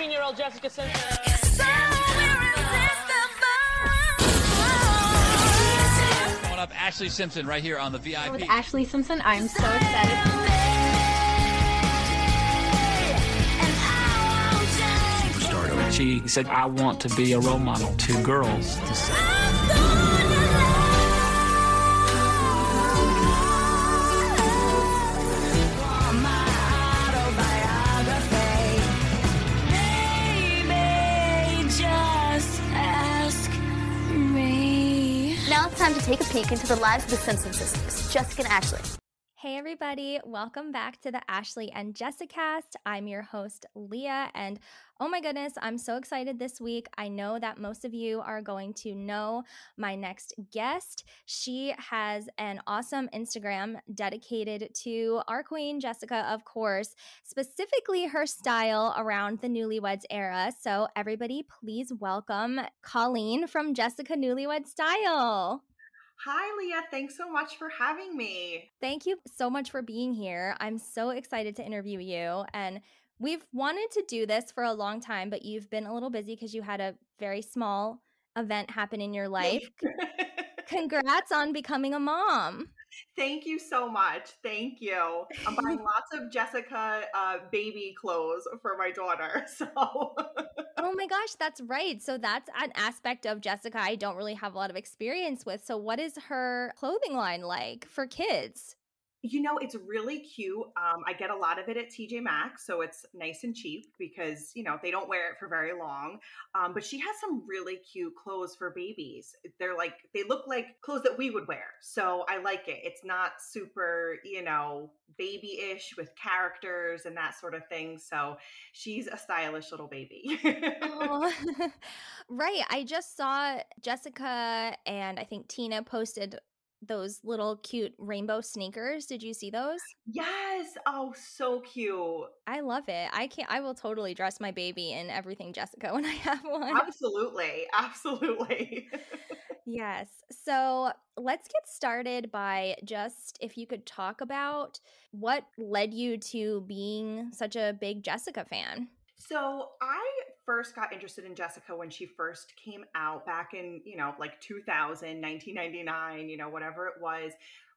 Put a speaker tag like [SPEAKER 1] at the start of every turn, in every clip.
[SPEAKER 1] Lovely 19-year-old Jessica Simpson.
[SPEAKER 2] Coming up, Ashlee Simpson right here on the VIP.
[SPEAKER 3] With Ashlee Simpson, I'm so excited.
[SPEAKER 4] Superstardom.
[SPEAKER 5] She said, I want to be a role model to girls.
[SPEAKER 6] Time to take a peek into the lives of the Simpson sisters, Jessica and Ashlee.
[SPEAKER 7] Hey, everybody, welcome back to the Ashlee and Jessicast. I'm your host, Lia, and oh my goodness, I'm so excited this week. I know that most of you are going to know my next guest. She has an awesome Instagram dedicated to our queen, Jessica, of course, specifically her style around the newlyweds era. So, everybody, please welcome Colleen from Jessica Newlywed Style.
[SPEAKER 8] Hi, Lia. Thanks so much for having me.
[SPEAKER 7] Thank you so much for being here. I'm so excited to interview you. And we've wanted to do this for a long time, but you've been a little busy because you had a very small event happen in your life. Congrats on becoming a mom.
[SPEAKER 8] Thank you so much. Thank you. I'm buying lots of Jessica uh, baby clothes for my daughter. So,
[SPEAKER 7] Oh my gosh, that's right. So that's an aspect of Jessica I don't really have a lot of experience with. So, what is her clothing line like for kids?
[SPEAKER 8] You know, it's really cute. Um, I get a lot of it at TJ Maxx, so it's nice and cheap because, you know, they don't wear it for very long. Um, but she has some really cute clothes for babies. They're like, they look like clothes that we would wear. So I like it. It's not super, you know, baby ish with characters and that sort of thing. So she's a stylish little baby.
[SPEAKER 7] Oh, right. I just saw Jessica and I think Tina posted those little cute rainbow sneakers. Did you see those?
[SPEAKER 8] yes. Oh, so cute.
[SPEAKER 7] I love it. I can't I will totally dress my baby in everything Jessica when I have one.
[SPEAKER 8] Absolutely. Absolutely.
[SPEAKER 7] Yes. So let's get started by just if you could talk about what led you to being such a big Jessica fan.
[SPEAKER 8] So I first got interested in Jessica when she first came out back in, you know, like 2000, 1999, you know, whatever it was,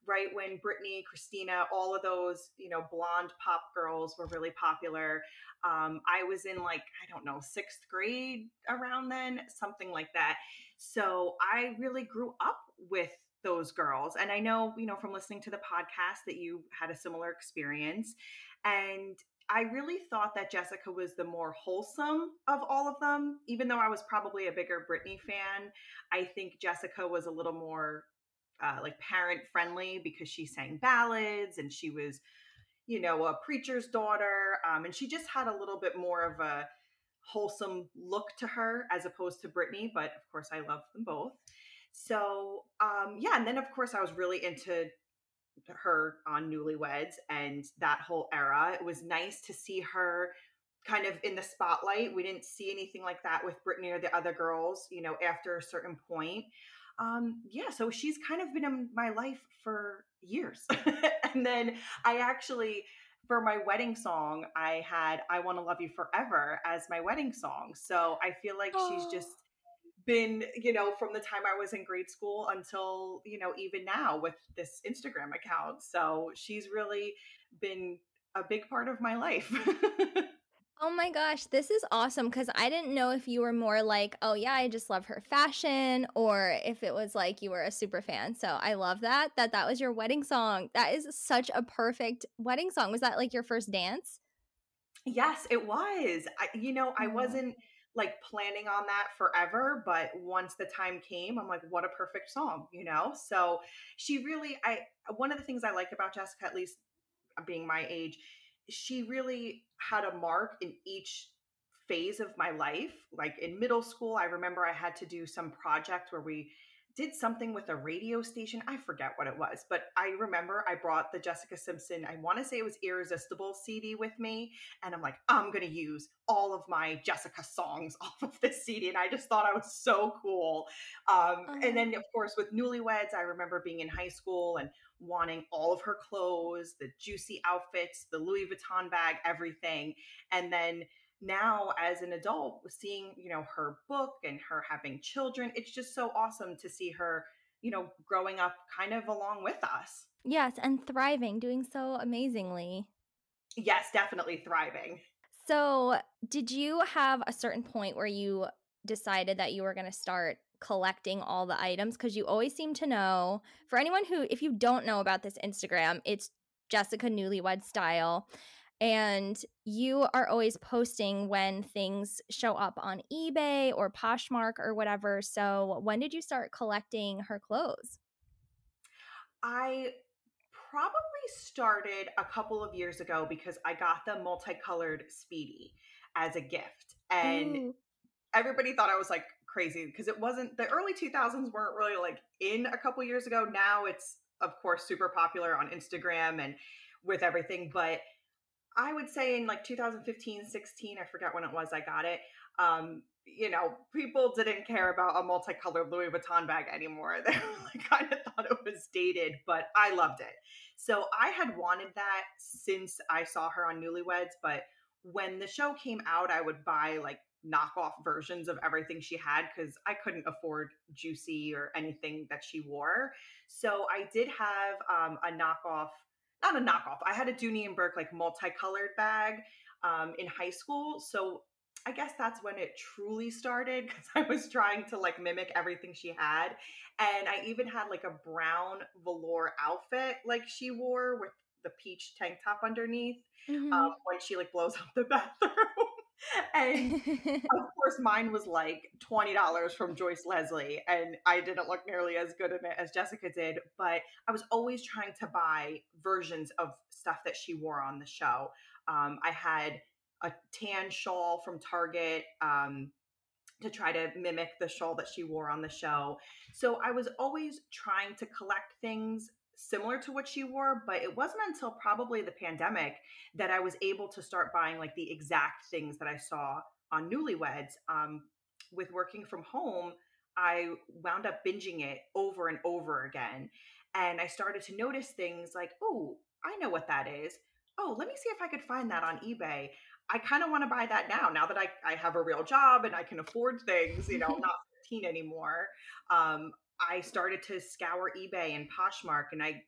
[SPEAKER 8] right when Britney, Christina, all of those, you know, blonde pop girls were really popular. Um, I was in like, I don't know, sixth grade around then, something like that. So I really grew up with those girls. And I know, you know, from listening to the podcast that you had a similar experience. And I really thought that Jessica was the more wholesome of all of them. Even though I was probably a bigger Britney fan, I think Jessica was a little more uh, like parent friendly because she sang ballads and she was, you know, a preacher's daughter. Um, and she just had a little bit more of a wholesome look to her as opposed to Britney. But of course, I love them both. So, um, yeah. And then, of course, I was really into her on Newlyweds and that whole era. It was nice to see her kind of in the spotlight. We didn't see anything like that with Britney or the other girls, you know, after a certain point. Um, yeah, so she's kind of been in my life for years. and then I actually, for my wedding song, I had I Want to Love You Forever as my wedding song. So I feel like she's just been, you know, from the time I was in grade school until, you know, even now with this Instagram account. So she's really been a big part of my life.
[SPEAKER 7] Oh my gosh, this is awesome because I didn't know if you were more like, oh yeah, I just love her fashion, or if it was like you were a super fan. So I love that that that was your wedding song. That is such a perfect wedding song. Was that like your first dance?
[SPEAKER 8] yes, it was. I, you know, I
[SPEAKER 7] Oh.
[SPEAKER 8] wasn't like planning on that forever, but once the time came, I'm like, what a perfect song, you know? So she really, I, one of the things I like about Jessica, at least uh, being my age, she really had a mark in each phase of my life. Like in middle school, I remember I had to do some project where we did something with a radio station. I forget what it was, but I remember I brought the Jessica Simpson, I want to say it was Irresistible CD with me. And I'm like, I'm going to use all of my Jessica songs off of this CD. And I just thought I was so cool. Um,
[SPEAKER 7] Oh.
[SPEAKER 8] And then, of course, with Newlyweds, I remember being in high school and wanting all of her clothes, the juicy outfits, the Louis Vuitton bag, everything. And then now as an adult seeing you know her book and her having children it's just so awesome to see her you know growing up kind of along with us
[SPEAKER 7] Yes, and thriving, doing so amazingly.
[SPEAKER 8] yes definitely thriving
[SPEAKER 7] So, did you have a certain point where you decided that you were going to start collecting all the items? Because you always seem to know. For anyone who, if you don't know about this Instagram, it's Jessica Newlywed Style. And you are always posting when things show up on eBay or Poshmark or whatever. So, when did you start collecting her clothes?
[SPEAKER 8] i probably started a couple of years ago because i got the multicolored speedy as a gift and
[SPEAKER 7] Ooh.
[SPEAKER 8] everybody thought I was like crazy because it wasn't the early 2000s weren't really like in a couple years ago. Now it's of course super popular on Instagram and with everything, but I would say in like 2015, 16, I forget when it was I got it. Um, you know, people didn't care about a multicolored Louis Vuitton bag anymore. They like, kind of thought it was dated, but I loved it. So I had wanted that since I saw her on Newlyweds, but when the show came out, I would buy like knockoff versions of everything she had because I couldn't afford Juicy or anything that she wore. So I did have um, a knockoff, not a knockoff. I had a Dooney and Bourke like multicolored bag um, in high school. So I guess that's when it truly started because I was trying to like mimic everything she had. And I even had like a brown velour outfit like she wore with the peach tank top underneath
[SPEAKER 7] Mm-hmm.
[SPEAKER 8] um, when she like blows up the bathroom. and of course, mine was like twenty dollars from Joyce Leslie, and I didn't look nearly as good in it as Jessica did. But I was always trying to buy versions of stuff that she wore on the show. Um, I had a tan shawl from Target. Um, to try to mimic the shawl that she wore on the show. So I was always trying to collect things similar to what she wore, but it wasn't until probably the pandemic that I was able to start buying like the exact things that I saw on Newlyweds. Um, with working from home, I wound up binging it over and over again. And I started to notice things like, oh, I know what that is. Oh, let me see if I could find that on eBay. I kind of want to buy that now, now that I, I have a real job and I can afford things, you know, I'm not 15 anymore. Um, I started to scour eBay and Poshmark and I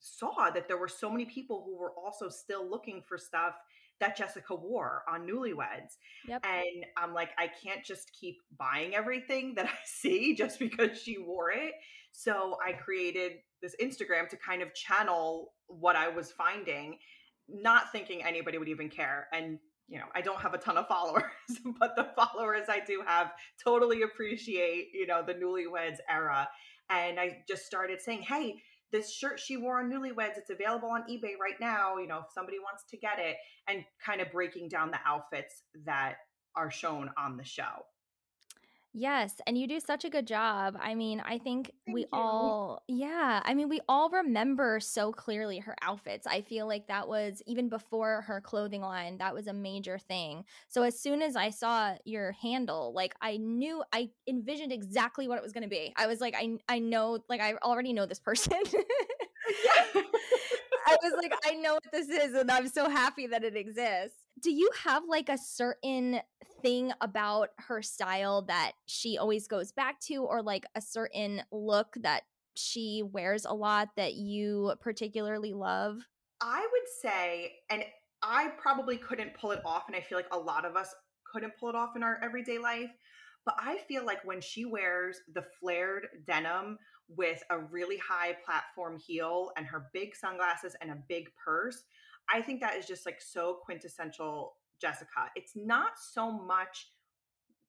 [SPEAKER 8] saw that there were so many people who were also still looking for stuff that Jessica wore on Newlyweds.
[SPEAKER 7] Yep.
[SPEAKER 8] And I'm like, I can't just keep buying everything that I see just because she wore it. So I created this Instagram to kind of channel what I was finding, not thinking anybody would even care. And you know, I don't have a ton of followers, but the followers I do have totally appreciate, you know, the newlyweds era. And I just started saying, hey, this shirt she wore on Newlyweds, it's available on eBay right now. You know, if somebody wants to get it, and kind of breaking down the outfits that are shown on the show.
[SPEAKER 7] Yes, and you do such a good job. I mean, I think we
[SPEAKER 8] you.
[SPEAKER 7] all, yeah, I mean, we all remember so clearly her outfits. I feel like that was even before her clothing line, that was a major thing. So as soon as I saw your handle, like I knew, I envisioned exactly what it was going to be. I was like, I, I know, like I already know this person. I was like, I know what this is, and I'm so happy that it exists. Do you have like a certain thing about her style that she always goes back to, or like a certain look that she wears a lot that you particularly love?
[SPEAKER 8] I would say, and I probably couldn't pull it off, and I feel like a lot of us couldn't pull it off in our everyday life. But I feel like when she wears the flared denim with a really high platform heel and her big sunglasses and a big purse, I think that is just like so quintessential Jessica. It's not so much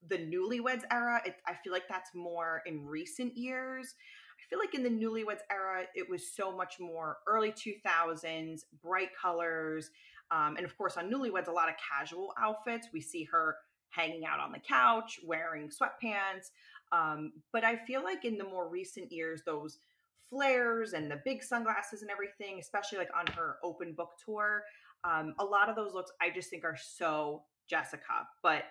[SPEAKER 8] the newlyweds era. It, I feel like that's more in recent years. I feel like in the newlyweds era, it was so much more early 2000s, bright colors. Um, and of course, on newlyweds, a lot of casual outfits. We see her hanging out on the couch, wearing sweatpants. Um, but I feel like in the more recent years, those flares and the big sunglasses and everything, especially like on her open book tour, um, a lot of those looks I just think are so Jessica. But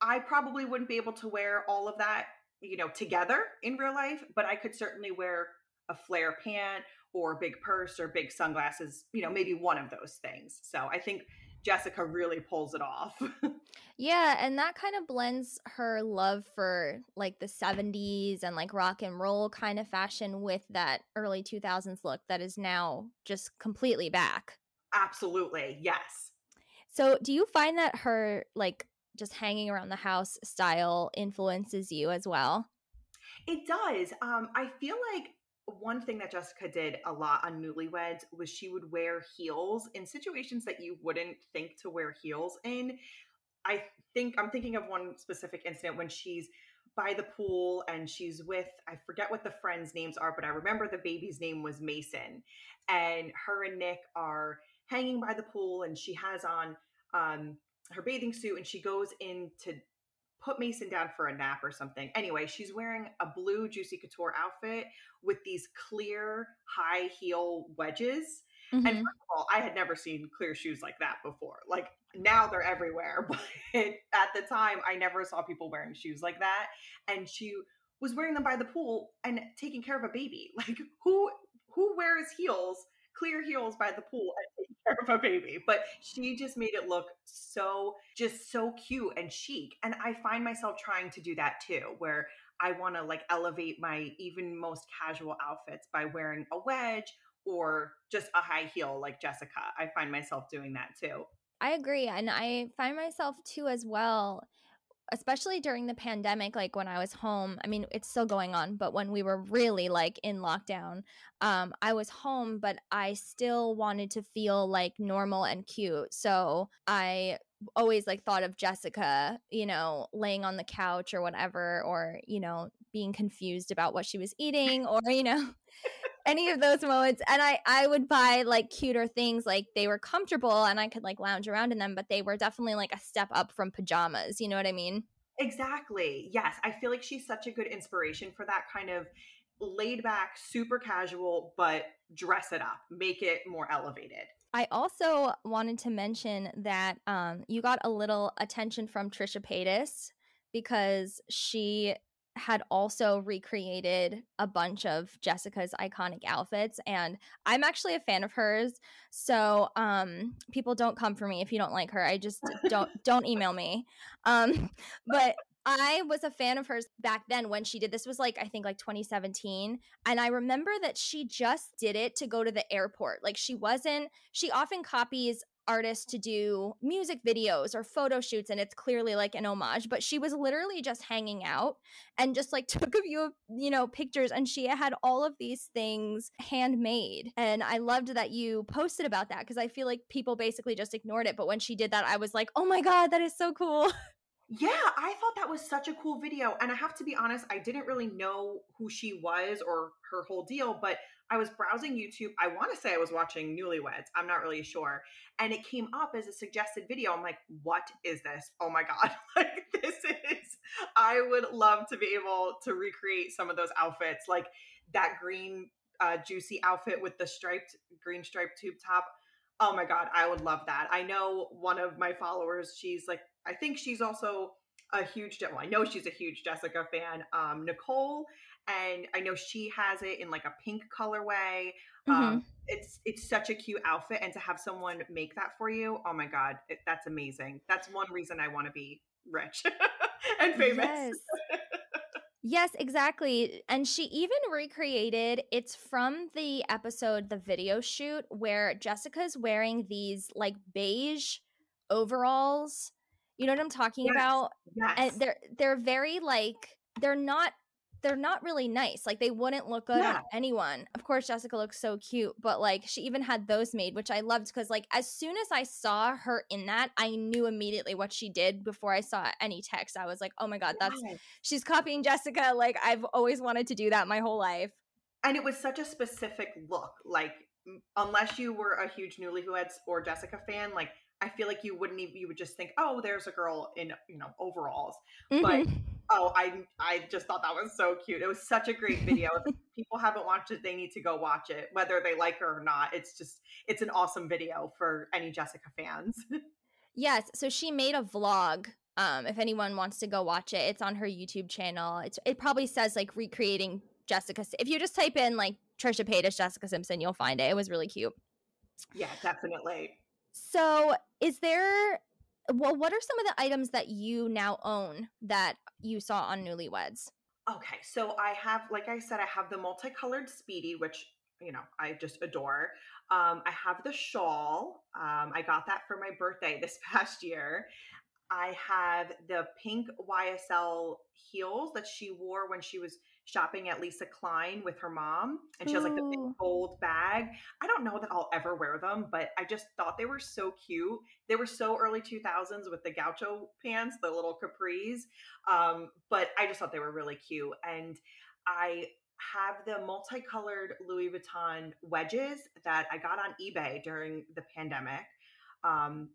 [SPEAKER 8] I probably wouldn't be able to wear all of that, you know, together in real life, but I could certainly wear a flare pant or big purse or big sunglasses, you know, maybe one of those things. So I think Jessica really pulls it off.
[SPEAKER 7] yeah, and that kind of blends her love for like the 70s and like rock and roll kind of fashion with that early 2000s look that is now just completely back.
[SPEAKER 8] Absolutely. Yes.
[SPEAKER 7] So, do you find that her like just hanging around the house style influences you as well?
[SPEAKER 8] It does. Um, I feel like one thing that Jessica did a lot on Newlyweds was she would wear heels in situations that you wouldn't think to wear heels in. I think I'm thinking of one specific incident when she's by the pool and she's with I forget what the friends' names are, but I remember the baby's name was Mason. And her and Nick are hanging by the pool and she has on um her bathing suit and she goes in to put Mason down for a nap or something. Anyway, she's wearing a blue Juicy Couture outfit with these clear high heel wedges. Mm-hmm. And first of all, I had never seen clear shoes like that before. Like now they're everywhere, but at the time, I never saw people wearing shoes like that. And she was wearing them by the pool and taking care of a baby. Like who who wears heels clear heels by the pool and take care of a baby. But she just made it look so, just so cute and chic. And I find myself trying to do that too, where I want to like elevate my even most casual outfits by wearing a wedge or just a high heel like Jessica. I find myself doing that too.
[SPEAKER 7] I agree. And I find myself too as well especially during the pandemic like when i was home i mean it's still going on but when we were really like in lockdown um i was home but i still wanted to feel like normal and cute. So i always like thought of jessica you know laying on the couch or whatever or you know being confused about what she was eating or you know any of those moments and i i would buy like cuter things like they were comfortable and i could like lounge around in them but they were definitely like a step up from pajamas you know what i mean?
[SPEAKER 8] Exactly yes i feel like she's such a good inspiration for that kind of laid back super casual but dress it up make it more elevated.
[SPEAKER 7] I also wanted to mention that um, you got a little attention from Trisha Paytas because she had also recreated a bunch of Jessica's iconic outfits and I'm actually a fan of hers. So, um people don't come for me if you don't like her. I just don't don't email me. Um but I was a fan of hers back then when she did this was like I think like 2017 and I remember that she just did it to go to the airport. Like she wasn't she often copies artists to do music videos or photo shoots and it's clearly like an homage but she was literally just hanging out and just like took a few of you know pictures and she had all of these things handmade and i loved that you posted about that because i feel like people basically just ignored it but when she did that i was like oh my god that is so cool
[SPEAKER 8] Yeah, I thought that was such a cool video. And I have to be honest, I didn't really know who she was or her whole deal, but I was browsing YouTube. I want to say I was watching Newlyweds. I'm not really sure. And it came up as a suggested video. I'm like, what is this? Oh my God. like, this is, I would love to be able to recreate some of those outfits, like that green, uh, juicy outfit with the striped, green striped tube top. Oh my God. I would love that. I know one of my followers, she's like, I think she's also a huge, well, I know she's a huge Jessica fan. Um, Nicole and I know she has it in like a pink colorway. Mm-hmm. Um, it's it's such a cute outfit, and to have someone make that for you, oh my god, it, that's amazing. That's one reason I want to be rich and famous.
[SPEAKER 7] Yes. Yes, exactly. And she even recreated it's from the episode The Video Shoot where Jessica's wearing these like beige overalls. You know what I'm talking
[SPEAKER 8] yes.
[SPEAKER 7] about?
[SPEAKER 8] Yes.
[SPEAKER 7] And they're they're very like they're not they're not really nice. Like they wouldn't look good yeah. on anyone. Of course, Jessica looks so cute, but like she even had those made, which I loved because like as soon as I saw her in that, I knew immediately what she did before I saw any text. I was like, oh my god, that's yes. she's copying Jessica. Like I've always wanted to do that my whole life.
[SPEAKER 8] And it was such a specific look. Like unless you were a huge Newlyweds or Jessica fan, like I feel like you wouldn't even you would just think, oh, there's a girl in you know overalls.
[SPEAKER 7] Mhm.
[SPEAKER 8] But oh, I I just thought that was so cute. It was such a great video. if people haven't watched it, they need to go watch it, whether they like her or not. It's just it's an awesome video for any Jessica fans.
[SPEAKER 7] Yes, so she made a vlog. Um, if anyone wants to go watch it, it's on her YouTube channel. It's it probably says like recreating Jessica. If you just type in like Trisha Paytas Jessica Simpson, you'll find it. It was really cute.
[SPEAKER 8] yeah, definitely.
[SPEAKER 7] So, is there well, what are some of the items that you now own that you saw on Newlyweds?
[SPEAKER 8] Okay, so I have, like I said, I have the multicolored Speedy, which you know I just adore. Um, I have the shawl. Um, I got that for my birthday this past year. I have the pink YSL heels that she wore when she was shopping at Lisa Kline with her mom, and she has like the big gold bag. I don't know that I'll ever wear them, but I just thought they were so cute. They were so early 2000s with the gaucho pants, the little capris. Um, but I just thought they were really cute. And I have the multicolored Louis Vuitton wedges that I got on eBay during the pandemic. Um,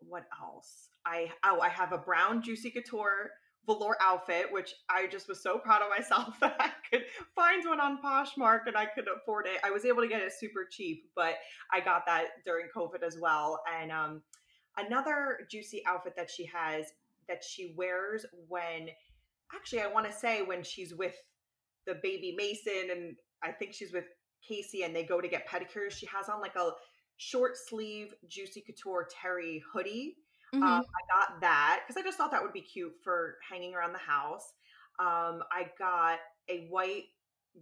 [SPEAKER 8] what else? I oh, I have a brown Juicy Couture velour outfit, which I just was so proud of myself that I could find one on Poshmark and I could afford it. I was able to get it super cheap, but I got that during COVID as well. And um, another juicy outfit that she has that she wears when actually I want to say when she's with the baby Mason and I think she's with CaCee and they go to get pedicures. She has on like a short sleeve Juicy Couture Terry hoodie.
[SPEAKER 7] Mhm.
[SPEAKER 8] Um, I got that because I just thought that would be cute for hanging around the house. Um, I got a white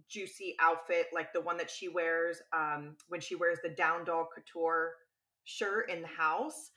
[SPEAKER 8] juicy outfit like the one that she wears um, when she wears the down dog couture shirt in the house.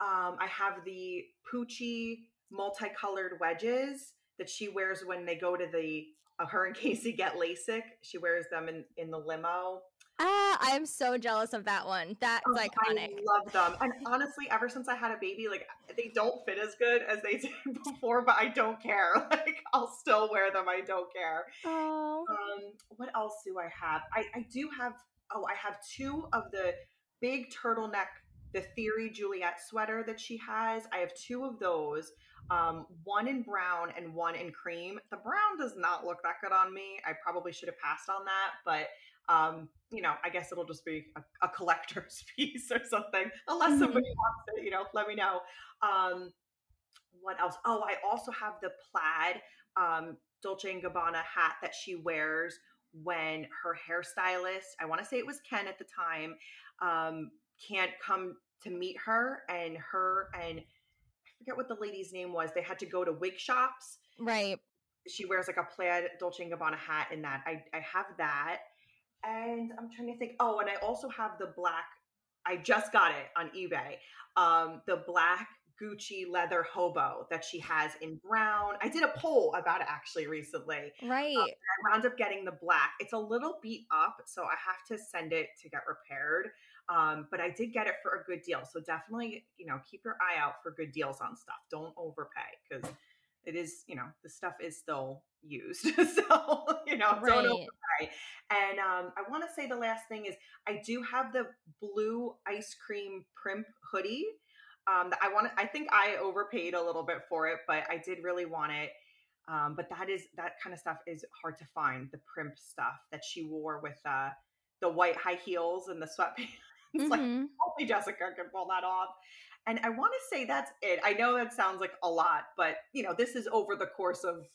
[SPEAKER 8] Um, I have the Pucci multicolored wedges that she wears when they go to the uh, her and CaCee get LASIK. She wears them in in the limo.
[SPEAKER 7] Ah, I am so jealous of that one. That's
[SPEAKER 8] Oh,
[SPEAKER 7] iconic.
[SPEAKER 8] I love them. And honestly, ever since I had a baby, like they don't fit as good as they did before, but I don't care. Like I'll still wear them. I don't care.
[SPEAKER 7] Oh,
[SPEAKER 8] Um, what else do I have? I, I do have oh, I have two of the big turtleneck, the Theory Juliet sweater that she has. I have two of those. Um, one in brown and one in cream. The brown does not look that good on me. I probably should have passed on that, but um, you know, I guess it'll just be a, a collector's piece or something. Unless somebody wants it, you know, let me know. Um, what else? Oh, I also have the plaid um, Dolce and Gabbana hat that she wears when her hairstylist, I want to say it was Ken at the time, um, can't come to meet her, and her and I forget what the lady's name was. They had to go to wig shops.
[SPEAKER 7] right.
[SPEAKER 8] She wears like a plaid Dolce and Gabbana hat in that. I I have that, and I'm trying to think. Oh, and I also have the black. I just got it on eBay. Um, the black Gucci leather hobo that she has in brown. I did a poll about it actually recently.
[SPEAKER 7] Right.
[SPEAKER 8] Um, I wound up getting the black. It's a little beat up, so I have to send it to get repaired. Um, but I did get it for a good deal. So definitely, you know, keep your eye out for good deals on stuff. Don't overpay because it is, you know, the stuff is still used. so, you know, don't
[SPEAKER 7] Right.
[SPEAKER 8] overpay. And um, I want to say the last thing is I do have the blue ice cream primp hoodie. Um, that I want I think I overpaid a little bit for it, but I did really want it. Um, but that is that kind of stuff is hard to find. The primp stuff that she wore with uh, the white high heels and the sweatpants. like
[SPEAKER 7] Mhm.
[SPEAKER 8] only Jessica can pull that off. And I want to say that's it. I know that sounds like a lot, but you know, this is over the course of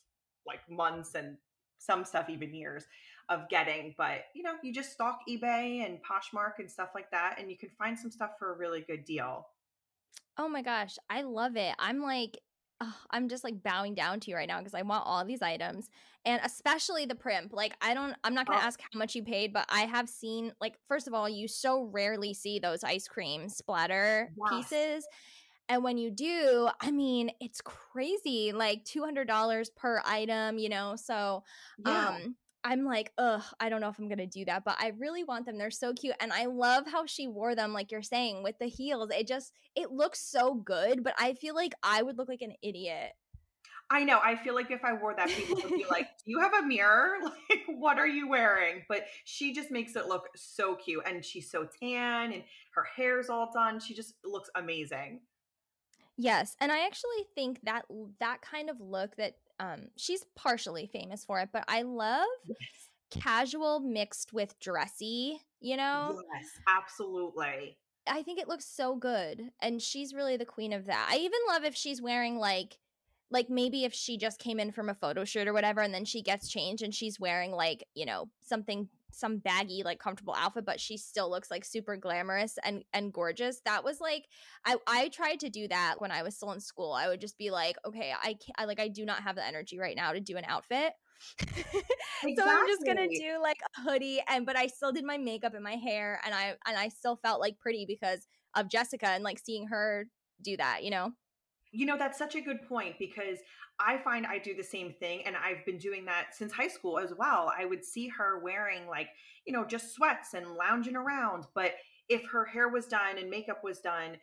[SPEAKER 8] like months and some stuff even years of getting. But you know, you just stalk eBay and Poshmark and stuff like that, and you can find some stuff for a really good deal.
[SPEAKER 7] Oh my gosh, I love it. I'm like, ugh, I'm just like bowing down to you right now because I want all these items and especially the primp. Like, I don't, I'm not gonna
[SPEAKER 8] Oh.
[SPEAKER 7] ask how much you paid, but I have seen, like, first of all, you so rarely see those ice cream splatter
[SPEAKER 8] Yes.
[SPEAKER 7] pieces. And when you do, I mean, it's crazy like $200 per item, you know? So, um, I'm like, ugh, I don't know if I'm gonna do that, but I really want them. They're so cute, and I love how she wore them, like you're saying, with the heels. It just, it looks so good, but I feel like I would look like an idiot.
[SPEAKER 8] I know. I feel like if I wore that, people would be like, "Do you have a mirror? Like, what are you wearing?" But she just makes it look so cute, and she's so tan, and her hair's all done. She just looks amazing.
[SPEAKER 7] Yes, and I actually think that that kind of look that um she's partially famous for it, but I love casual mixed with dressy, you know?
[SPEAKER 8] Yes, absolutely.
[SPEAKER 7] I think it looks so good and she's really the queen of that. I even love if she's wearing like like maybe if she just came in from a photo shoot or whatever and then she gets changed and she's wearing like, you know, something some baggy like comfortable outfit but she still looks like super glamorous and and gorgeous that was like i i tried to do that when i was still in school. I would just be like okay i can't I, like i do not have the energy right now to do an outfit. Exactly. so i'm just gonna do like a hoodie and but i still did my makeup and my hair and i and i still felt like pretty because of jessica and like seeing her do that you know
[SPEAKER 8] you know, that's such a good point because I find I do the same thing. And I've been doing that since high school as well. I would see her wearing, like, you know, just sweats and lounging around. But if her hair was done and makeup was done,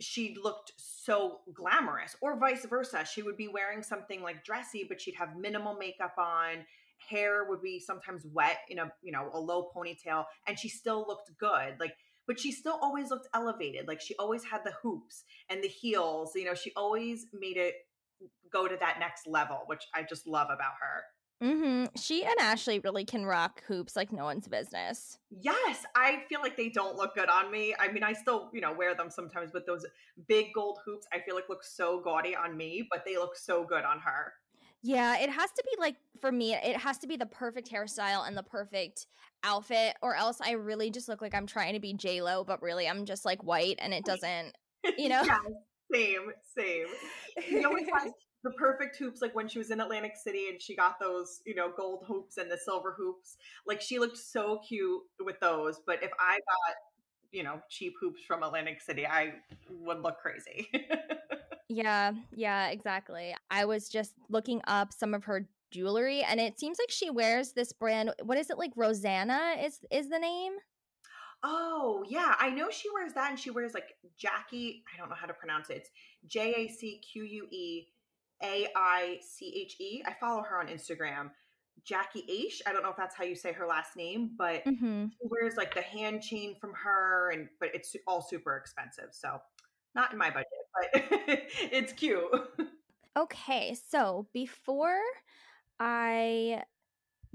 [SPEAKER 8] she looked so glamorous, or vice versa. She would be wearing something like dressy, but she'd have minimal makeup on. Hair would be sometimes wet in a, you know, a low ponytail, and she still looked good. Like, but she still always looked elevated. Like she always had the hoops and the heels. You know, she always made it go to that next level, which I just love about her.
[SPEAKER 7] Mm-hmm. She and Ashlee really can rock hoops like no one's business.
[SPEAKER 8] Yes, I feel like they don't look good on me. I mean, I still, you know, wear them sometimes, but those big gold hoops, I feel like look so gaudy on me, but they look so good on her.
[SPEAKER 7] Yeah, it has to be like for me, it has to be the perfect hairstyle and the perfect outfit, or else I really just look like I'm trying to be J Lo, but really I'm just like white, and it doesn't, you know.
[SPEAKER 8] yeah, same, same. She always has the perfect hoops, like when she was in Atlantic City and she got those, you know, gold hoops and the silver hoops. Like she looked so cute with those. But if I got, you know, cheap hoops from Atlantic City, I would look crazy.
[SPEAKER 7] Yeah, yeah, exactly. I was just looking up some of her jewelry and it seems like she wears this brand what is it like Rosanna is is the name?
[SPEAKER 8] Oh, yeah. I know she wears that and she wears like Jackie, I don't know how to pronounce it. It's J A C Q U E A I C H E. I follow her on Instagram. Jacquie Aiche. I don't know if that's how you say her last name, but mm-hmm. she wears like the hand chain from her and but it's all super expensive. So not in my budget, but it's cute.
[SPEAKER 7] Okay, so before I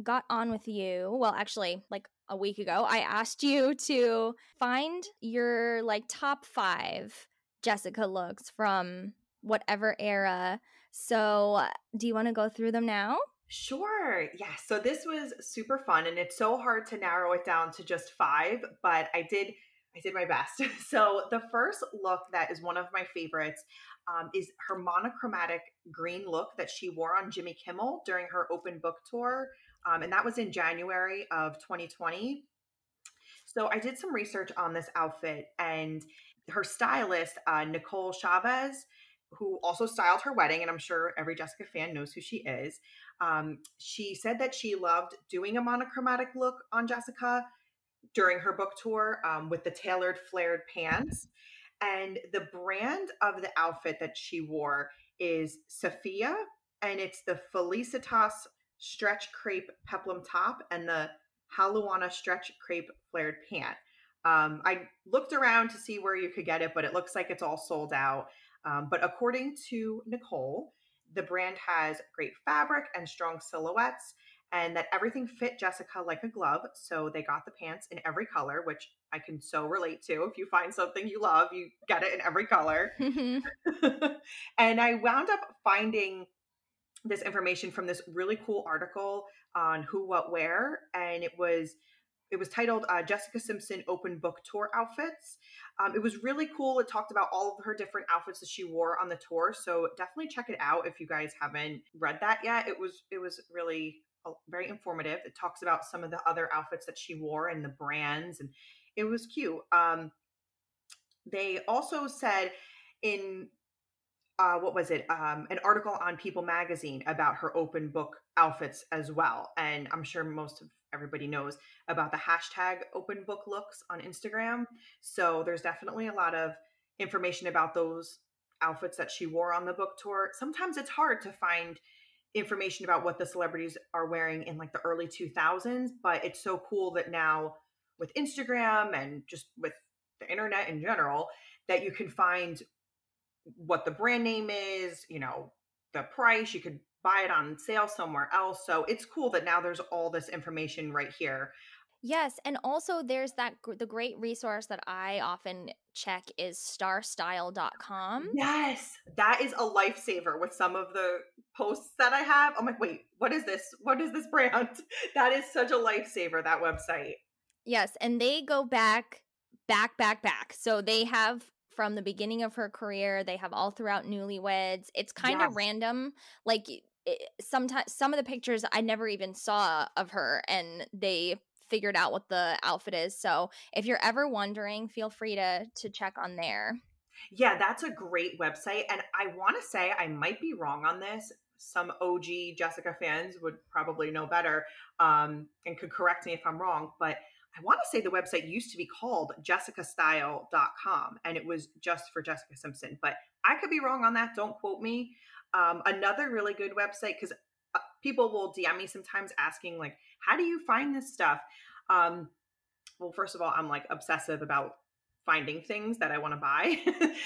[SPEAKER 7] got on with you, well, actually, like a week ago, I asked you to find your like top five Jessica looks from whatever era. So, do you want to go through them now?
[SPEAKER 8] Sure. Yeah. So this was super fun and it's so hard to narrow it down to just 5, but I did I did my best. So the first look that is one of my favorites um, is her monochromatic green look that she wore on Jimmy Kimmel during her open book tour, um, and that was in January of 2020. So I did some research on this outfit, and her stylist uh, Nicole Chavez, who also styled her wedding, and I'm sure every Jessica fan knows who she is. Um, she said that she loved doing a monochromatic look on Jessica during her book tour um, with the tailored flared pants. And the brand of the outfit that she wore is Sophia, and it's the Felicitas stretch crepe peplum top and the Haluana stretch crepe flared pant. Um, I looked around to see where you could get it, but it looks like it's all sold out. Um, but according to Nicole, the brand has great fabric and strong silhouettes and that everything fit Jessica like a glove. So they got the pants in every color, which I can so relate to. If you find something you love, you get it in every color. and I wound up finding this information from this really cool article on Who What Wear, and it was it was titled uh, Jessica Simpson Open Book Tour Outfits. Um, it was really cool. It talked about all of her different outfits that she wore on the tour. So definitely check it out if you guys haven't read that yet. It was it was really very informative. It talks about some of the other outfits that she wore and the brands, and it was cute. Um, they also said in uh, what was it? Um, an article on People Magazine about her open book outfits as well. And I'm sure most of everybody knows about the hashtag open book looks on Instagram. So there's definitely a lot of information about those outfits that she wore on the book tour, sometimes it's hard to find information about what the celebrities are wearing in like the early 2000s, but it's so cool that now with Instagram and just with the internet in general that you can find what the brand name is, you know, the price, you could buy it on sale somewhere else. So it's cool that now there's all this information right here.
[SPEAKER 7] Yes, and also there's that the great resource that I often check is starstyle.com.
[SPEAKER 8] Yes, that is a lifesaver with some of the posts that I have. I'm like, wait, what is this? What is this brand? That is such a lifesaver that website.
[SPEAKER 7] Yes, and they go back back back back. So they have from the beginning of her career, they have all throughout newlyweds. It's kind yes. of random like sometimes some of the pictures I never even saw of her and they figured out what the outfit is. So if you're ever wondering, feel free to to check on there.
[SPEAKER 8] Yeah, that's a great website. And I want to say I might be wrong on this. Some OG Jessica fans would probably know better um, and could correct me if I'm wrong. But I want to say the website used to be called jessicastyle.com and it was just for Jessica Simpson. But I could be wrong on that. Don't quote me. Um, another really good website, because uh, people will DM me sometimes asking, like, how do you find this stuff? Um, well, first of all, I'm like obsessive about finding things that I want to buy.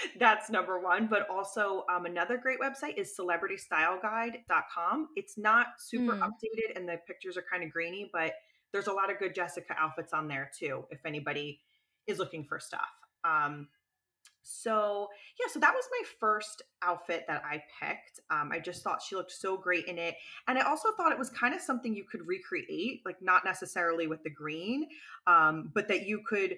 [SPEAKER 8] That's number one. But also, um, another great website is celebritystyleguide.com. It's not super mm. updated and the pictures are kind of grainy, but there's a lot of good Jessica outfits on there too, if anybody is looking for stuff. Um, so yeah, so that was my first outfit that I picked. Um, I just thought she looked so great in it, and I also thought it was kind of something you could recreate, like not necessarily with the green, um, but that you could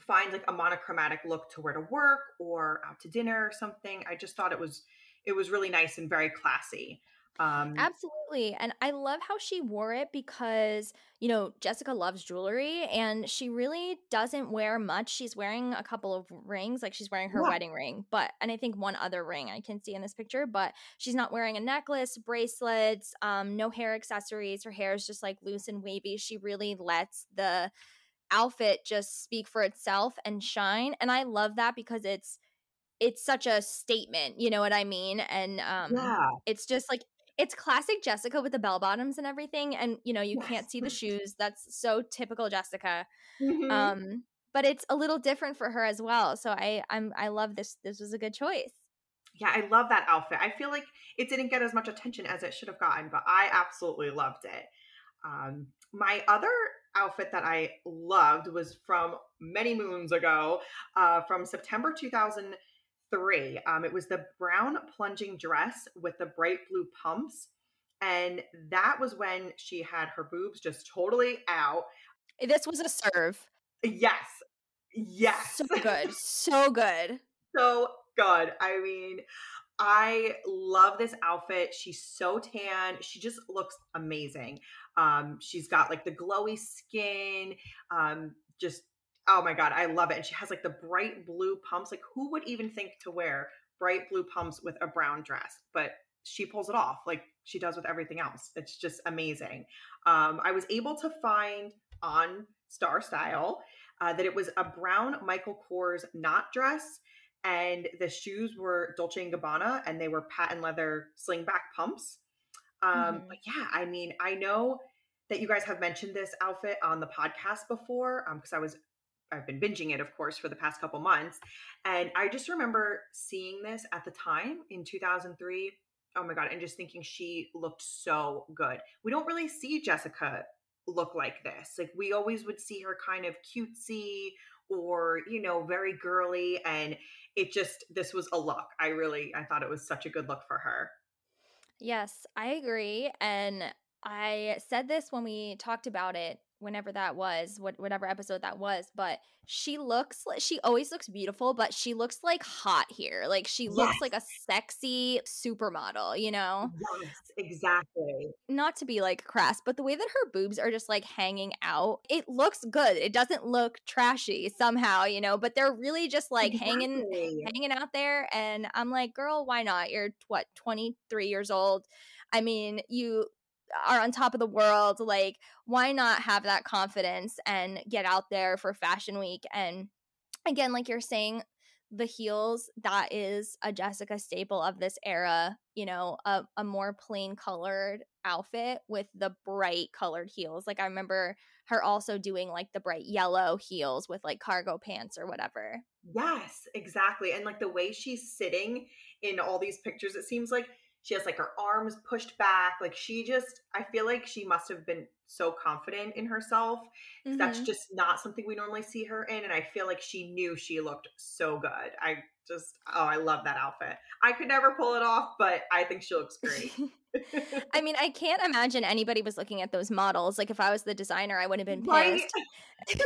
[SPEAKER 8] find like a monochromatic look to wear to work or out to dinner or something. I just thought it was it was really nice and very classy.
[SPEAKER 7] Um, Absolutely. And I love how she wore it because, you know, Jessica loves jewelry and she really doesn't wear much. She's wearing a couple of rings, like she's wearing her yeah. wedding ring, but, and I think one other ring I can see in this picture, but she's not wearing a necklace, bracelets, um, no hair accessories. Her hair is just like loose and wavy. She really lets the outfit just speak for itself and shine. And I love that because it's, it's such a statement, you know what I mean? And um yeah. it's just like it's classic Jessica with the bell bottoms and everything. And you know, you yes. can't see the shoes. That's so typical Jessica. Mm-hmm. Um, but it's a little different for her as well. So I I'm I love this. This was a good choice.
[SPEAKER 8] Yeah, I love that outfit. I feel like it didn't get as much attention as it should have gotten, but I absolutely loved it. Um, my other outfit that I loved was from many moons ago, uh, from September 2000- three. Um, it was the brown plunging dress with the bright blue pumps. And that was when she had her boobs just totally out.
[SPEAKER 7] This was a serve.
[SPEAKER 8] Yes. Yes.
[SPEAKER 7] So good. So good.
[SPEAKER 8] so good. I mean, I love this outfit. She's so tan. She just looks amazing. Um, she's got like the glowy skin, um, just oh my god, I love it. And she has like the bright blue pumps. Like who would even think to wear bright blue pumps with a brown dress? But she pulls it off like she does with everything else. It's just amazing. Um, I was able to find on Star Style uh, that it was a brown Michael Kors knot dress, and the shoes were Dolce and Gabbana, and they were patent leather slingback pumps. Um, mm-hmm. But yeah, I mean, I know that you guys have mentioned this outfit on the podcast before because um, I was I've been binging it, of course, for the past couple months. And I just remember seeing this at the time in 2003. Oh my God. And just thinking she looked so good. We don't really see Jessica look like this. Like we always would see her kind of cutesy or, you know, very girly. And it just, this was a look. I really, I thought it was such a good look for her.
[SPEAKER 7] Yes, I agree. And I said this when we talked about it whenever that was, what whatever episode that was, but she looks like she always looks beautiful, but she looks like hot here. Like she yes. looks like a sexy supermodel, you know?
[SPEAKER 8] Yes, exactly.
[SPEAKER 7] Not to be like crass, but the way that her boobs are just like hanging out, it looks good. It doesn't look trashy somehow, you know, but they're really just like exactly. hanging hanging out there and I'm like, "Girl, why not? You're what, 23 years old?" I mean, you are on top of the world like why not have that confidence and get out there for fashion week and again like you're saying the heels, that is a Jessica staple of this era, you know, a, a more plain colored outfit with the bright colored heels. Like I remember her also doing like the bright yellow heels with like cargo pants or whatever.
[SPEAKER 8] Yes, exactly. And like the way she's sitting in all these pictures, it seems like she has like her arms pushed back. Like she just, I feel like she must have been so confident in herself. Mm-hmm. That's just not something we normally see her in. And I feel like she knew she looked so good. I just, oh, I love that outfit. I could never pull it off, but I think she looks great.
[SPEAKER 7] I mean, I can't imagine anybody was looking at those models. Like if I was the designer, I would have been pissed.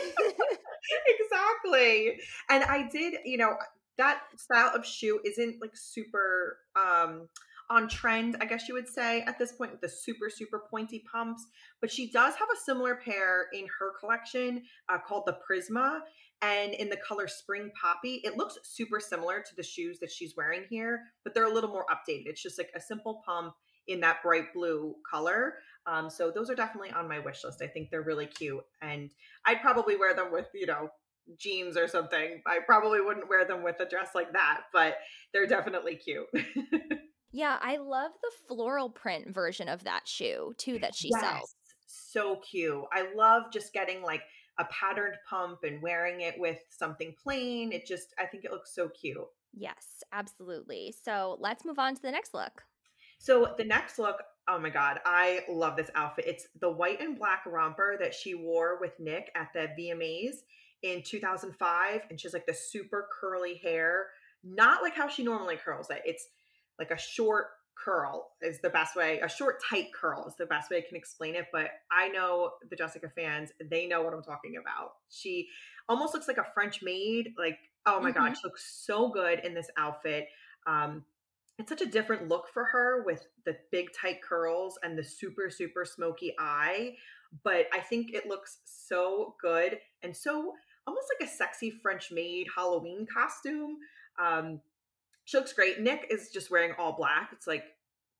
[SPEAKER 8] Exactly. And I did, you know, that style of shoe isn't like super um on trend, I guess you would say, at this point with the super, super pointy pumps. But she does have a similar pair in her collection uh, called the Prisma. And in the color Spring Poppy, it looks super similar to the shoes that she's wearing here, but they're a little more updated. It's just like a simple pump in that bright blue color. Um, so those are definitely on my wish list. I think they're really cute. And I'd probably wear them with, you know, jeans or something. I probably wouldn't wear them with a dress like that, but they're definitely cute.
[SPEAKER 7] Yeah, I love the floral print version of that shoe too that she
[SPEAKER 8] yes.
[SPEAKER 7] sells.
[SPEAKER 8] So cute. I love just getting like a patterned pump and wearing it with something plain. It just, I think it looks so cute.
[SPEAKER 7] Yes, absolutely. So let's move on to the next look.
[SPEAKER 8] So the next look, oh my God, I love this outfit. It's the white and black romper that she wore with Nick at the VMAs in 2005. And she's like the super curly hair, not like how she normally curls it. It's like a short curl is the best way a short tight curl is the best way i can explain it but i know the jessica fans they know what i'm talking about. She almost looks like a french maid like oh my mm-hmm. god she looks so good in this outfit. Um it's such a different look for her with the big tight curls and the super super smoky eye but i think it looks so good and so almost like a sexy french maid halloween costume. Um she looks great. Nick is just wearing all black. It's like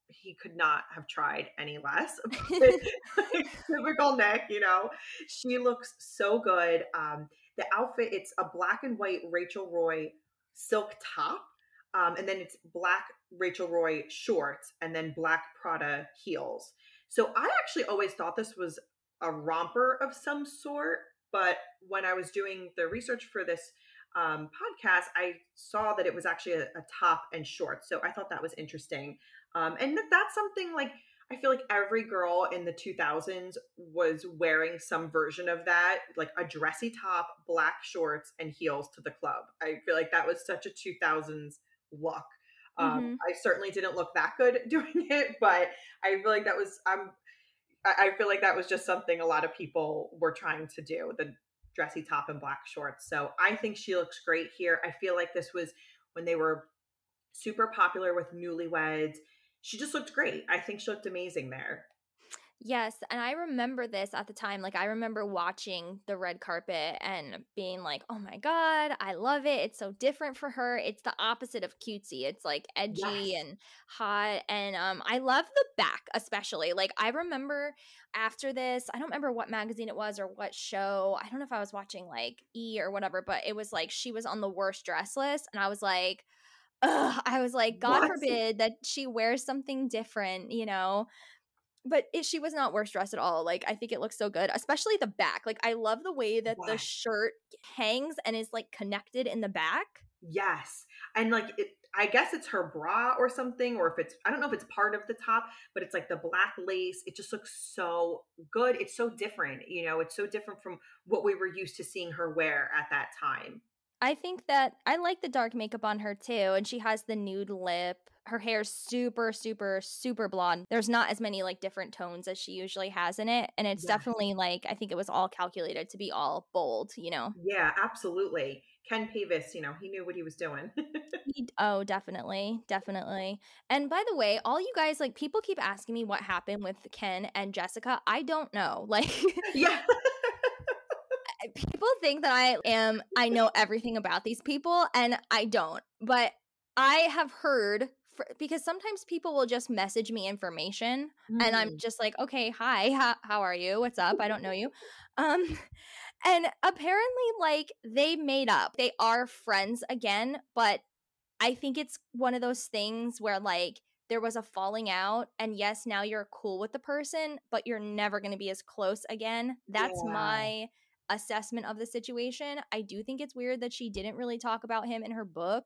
[SPEAKER 8] he could not have tried any less. typical Nick, you know. She looks so good. Um, the outfit, it's a black and white Rachel Roy silk top. Um, and then it's black Rachel Roy shorts and then black Prada heels. So I actually always thought this was a romper of some sort, but when I was doing the research for this um, podcast, I saw that it was actually a, a, top and shorts. So I thought that was interesting. Um, and that's something like I feel like every girl in the 2000s was wearing some version of that, like a dressy top, black shorts, and heels to the club. I feel like that was such a 2000s look. Um, mm-hmm. I certainly didn't look that good doing it, but I feel like that was I'm I feel like that was just something a lot of people were trying to do. The dressy top and black shorts. So I think she looks great here. I feel like this was when they were super popular with newlyweds. She just looked great. I think she looked amazing there.
[SPEAKER 7] Yes, and I remember this at the time. Like I remember watching the red carpet and being like, "Oh my god, I love it. It's so different for her. It's the opposite of cutesy. It's like edgy yes. and hot and um I love the back especially. Like I remember after this, I don't remember what magazine it was or what show. I don't know if I was watching like E or whatever, but it was like she was on the worst dress list and I was like, Ugh, I was like, God what? forbid that she wears something different, you know but it, she was not worst dressed at all. Like I think it looks so good, especially the back. Like I love the way that the shirt hangs and is like connected in the back.
[SPEAKER 8] Yes, and like it, I guess it's her bra or something, or if it's I don't know if it's part of the top, but it's like the black lace. It just looks so good. It's so different, you know. It's so different from what we were used to seeing her wear at that time.
[SPEAKER 7] I think that I like the dark makeup on her too, and she has the nude lip. Her hair's super, super, super blonde. There's not as many like different tones as she usually has in it, and it's yeah. definitely like I think it was all calculated to be all bold, you know.
[SPEAKER 8] Yeah, absolutely. Ken Paves, you know, he knew what he was doing.
[SPEAKER 7] he, oh, definitely, definitely. And by the way, all you guys like people keep asking me what happened with Ken and Jessica. I don't know. Like,
[SPEAKER 8] yeah
[SPEAKER 7] people think that I am I know everything about these people and I don't. But I have heard for, because sometimes people will just message me information and I'm
[SPEAKER 8] Mm.
[SPEAKER 7] just like, okay, hi, how, how are you? What's up? I don't know you. Um, and apparently, like, they made up. They are friends again, but I think it's one of those things where, like, there was a falling out, and yes, now you're cool with the person, but you're never going to be as close again. That's
[SPEAKER 8] Yeah.
[SPEAKER 7] my assessment of the situation. I do think it's weird that she didn't really talk about him in her book.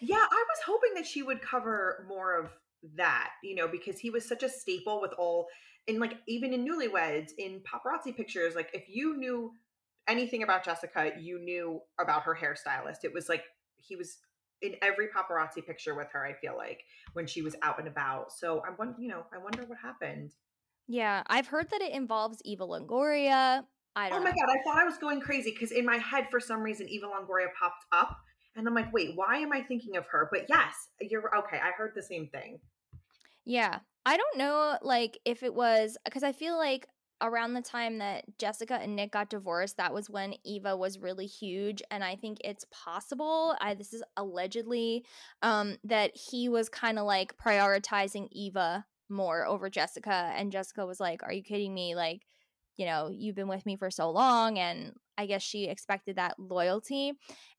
[SPEAKER 8] Yeah, I was hoping that she would cover more of that, you know, because he was such a staple with all, and like even in Newlyweds, in paparazzi pictures, like if you knew anything about Jessica, you knew about her hairstylist. It was like he was in every paparazzi picture with her. I feel like when she was out and about. So I wonder, you know, I wonder what happened.
[SPEAKER 7] Yeah, I've heard that it involves Eva Longoria. I don't
[SPEAKER 8] Oh my
[SPEAKER 7] know.
[SPEAKER 8] god, I thought I was going crazy because in my head, for some reason, Eva Longoria popped up, and I'm like, wait, why am I thinking of her? But yes, you're okay. I heard the same thing.
[SPEAKER 7] Yeah. I don't know like if it was because I feel like around the time that Jessica and Nick got divorced, that was when Eva was really huge and I think it's possible, I this is allegedly um that he was kind of like prioritizing Eva more over Jessica and Jessica was like, "Are you kidding me? Like, you know, you've been with me for so long and I guess she expected that loyalty.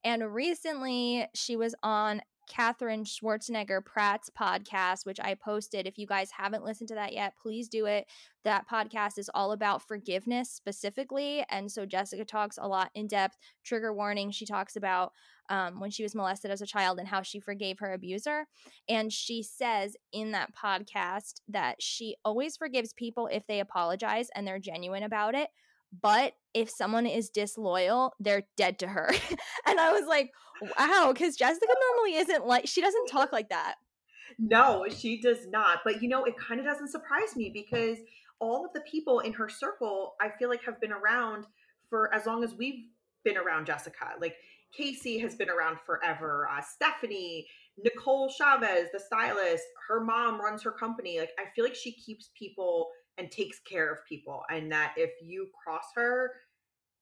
[SPEAKER 7] And recently she was on Katherine Schwarzenegger Pratt's podcast, which I posted. If you guys haven't listened to that yet, please do it. That podcast is all about forgiveness specifically. And so Jessica talks a lot in depth. Trigger warning, she talks about um, when she was molested as a child and how she forgave her abuser. And she says in that podcast that she always forgives people if they apologize and they're genuine about it. But if someone is disloyal, they're dead to her. and I was like, wow, because Jessica normally isn't like, she doesn't talk like that.
[SPEAKER 8] No, she does not. But you know, it kind of doesn't surprise me because all of the people in her circle, I feel like, have been around for as long as we've been around Jessica. Like CaCee has been around forever. Uh, Stephanie, Nicole Chavez, the stylist, her mom runs her company. Like I feel like she keeps people and takes care of people, and that if you cross her,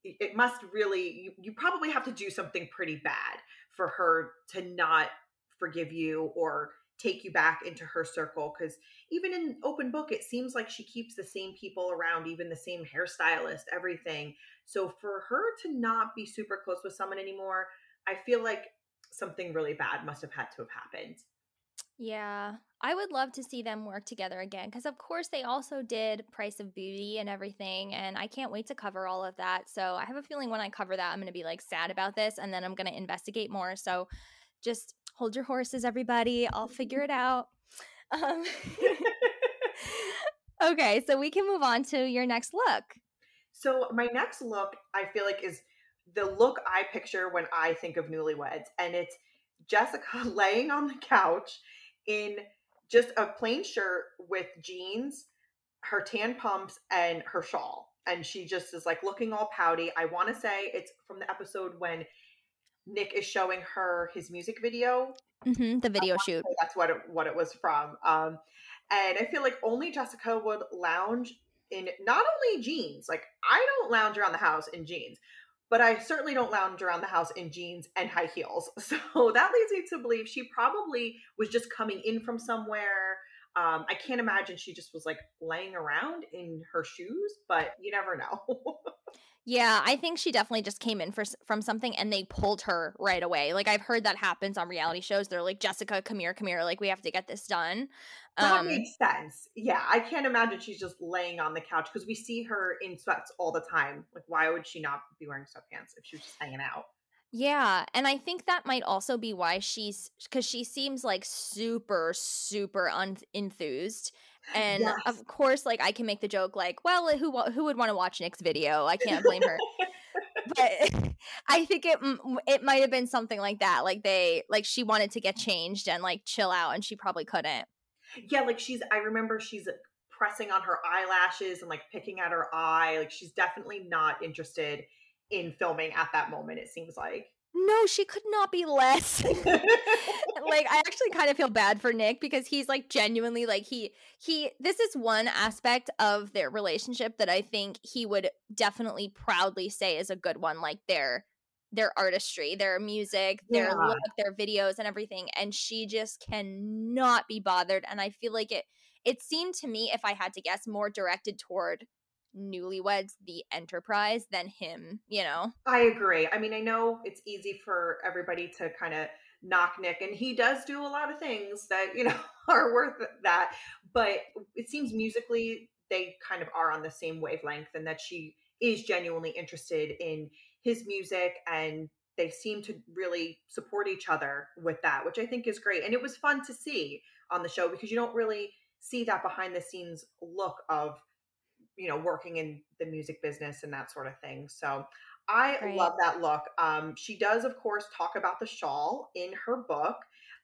[SPEAKER 8] it must really you, you probably have to do something pretty bad for her to not forgive you or take you back into her circle because even in open book it seems like she keeps the same people around even the same hairstylist everything. So for her to not be super close with someone anymore i feel like something really bad must have had to have happened
[SPEAKER 7] Yeah, I would love to see them work together again because, of course, they also did Price of Beauty and everything, and I can't wait to cover all of that. So I have a feeling when I cover that, I'm going to be like sad about this, and then I'm going to investigate more. So just hold your horses, everybody. I'll figure it out. Um, okay, so we can move on to your next look.
[SPEAKER 8] So my next look, I feel like is the look I picture when I think of newlyweds, and it's Jessica laying on the couch in just a plain shirt with jeans, her tan pumps, and her shawl. And she just is like looking all pouty. I want to say it's from the episode when Nick is showing her his music video.
[SPEAKER 7] hmm the video shoot.
[SPEAKER 8] That's what it, what it was from. Um, and I feel like only Jessica would lounge in not only jeans. Like I don't lounge around the house in jeans, but I certainly don't lounge around the house in jeans and high heels. So that leads me to believe she probably was just coming in from somewhere. Um, I can't imagine she just was like laying around in her shoes, but you never know.
[SPEAKER 7] Yeah, I think she definitely just came in for from something and they pulled her right away. Like I've heard that happens on reality shows. They're like, "Jessica, come here, come here. Like we have to get this done."
[SPEAKER 8] that
[SPEAKER 7] Um,
[SPEAKER 8] makes sense. Yeah, I can't imagine she's just laying on the couch because we see her in sweats all the time. Like, why would she not be wearing sweatpants if she was just hanging out?
[SPEAKER 7] Yeah, and I think that might also be why she's because she seems like super, super unenthused. And
[SPEAKER 8] Yes.
[SPEAKER 7] of course, like I can make the joke, like, well, who who would want to watch Nick's video? I can't blame her. but I think it it might have been something like that. Like they like she wanted to get changed and like chill out, and she probably couldn't.
[SPEAKER 8] Yeah, like she's. I remember she's uh, pressing on her eyelashes and like picking at her eye. Like she's definitely not interested in filming at that moment. It seems like.
[SPEAKER 7] No, she could not be less. like I actually kind of feel bad for Nick because he's like genuinely like he he this is one aspect of their relationship that I think he would definitely proudly say is a good one like their their artistry, their music, their
[SPEAKER 8] Yeah.
[SPEAKER 7] look, their videos and everything and she just cannot be bothered and I feel like it it seemed to me if I had to guess more directed toward newlyweds the enterprise than him, you know.
[SPEAKER 8] I agree. I mean, I know it's easy for everybody to kind of knock Nick, and he does do a lot of things that, you know, are worth that. But it seems musically they kind of are on the same wavelength and that she is genuinely interested in his music and they seem to really support each other with that, which I think is great. And it was fun to see on the show because you don't really see that behind the scenes look of you know working in the music business and that sort of thing so i
[SPEAKER 7] Right.
[SPEAKER 8] love that look um, she does of course talk about the shawl in her book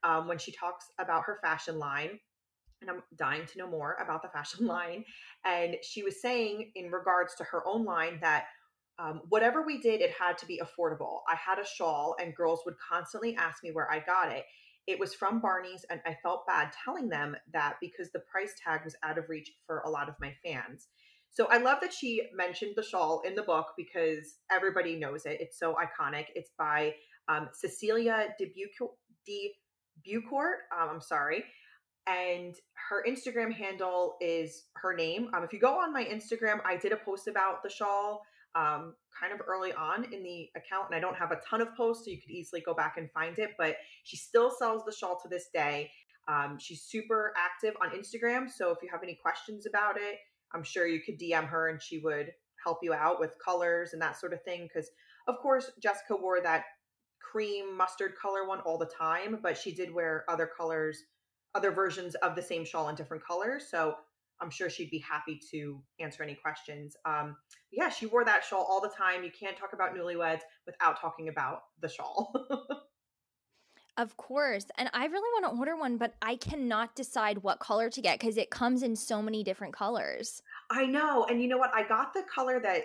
[SPEAKER 8] um, when she talks about her fashion line and i'm dying to know more about the fashion line and she was saying in regards to her own line that um, whatever we did it had to be affordable i had a shawl and girls would constantly ask me where i got it it was from Barney's, and I felt bad telling them that because the price tag was out of reach for a lot of my fans. So I love that she mentioned the shawl in the book because everybody knows it. It's so iconic. It's by um, Cecilia de, Bucourt, de Um, I'm sorry. And her Instagram handle is her name. Um, if you go on my Instagram, I did a post about the shawl um, kind of early on in the account, and I don't have a ton of posts, so you could easily go back and find it. But she still sells the shawl to this day. Um, she's super active on Instagram, so if you have any questions about it, I'm sure you could DM her and she would help you out with colors and that sort of thing. Because, of course, Jessica wore that cream mustard color one all the time, but she did wear other colors, other versions of the same shawl in different colors. So I'm sure she'd be happy to answer any questions. Um, yeah, she wore that shawl all the time. You can't talk about newlyweds without talking about the shawl.
[SPEAKER 7] Of course. And I really want to order one, but I cannot decide what color to get because it comes in so many different colors.
[SPEAKER 8] I know. And you know what? I got the color that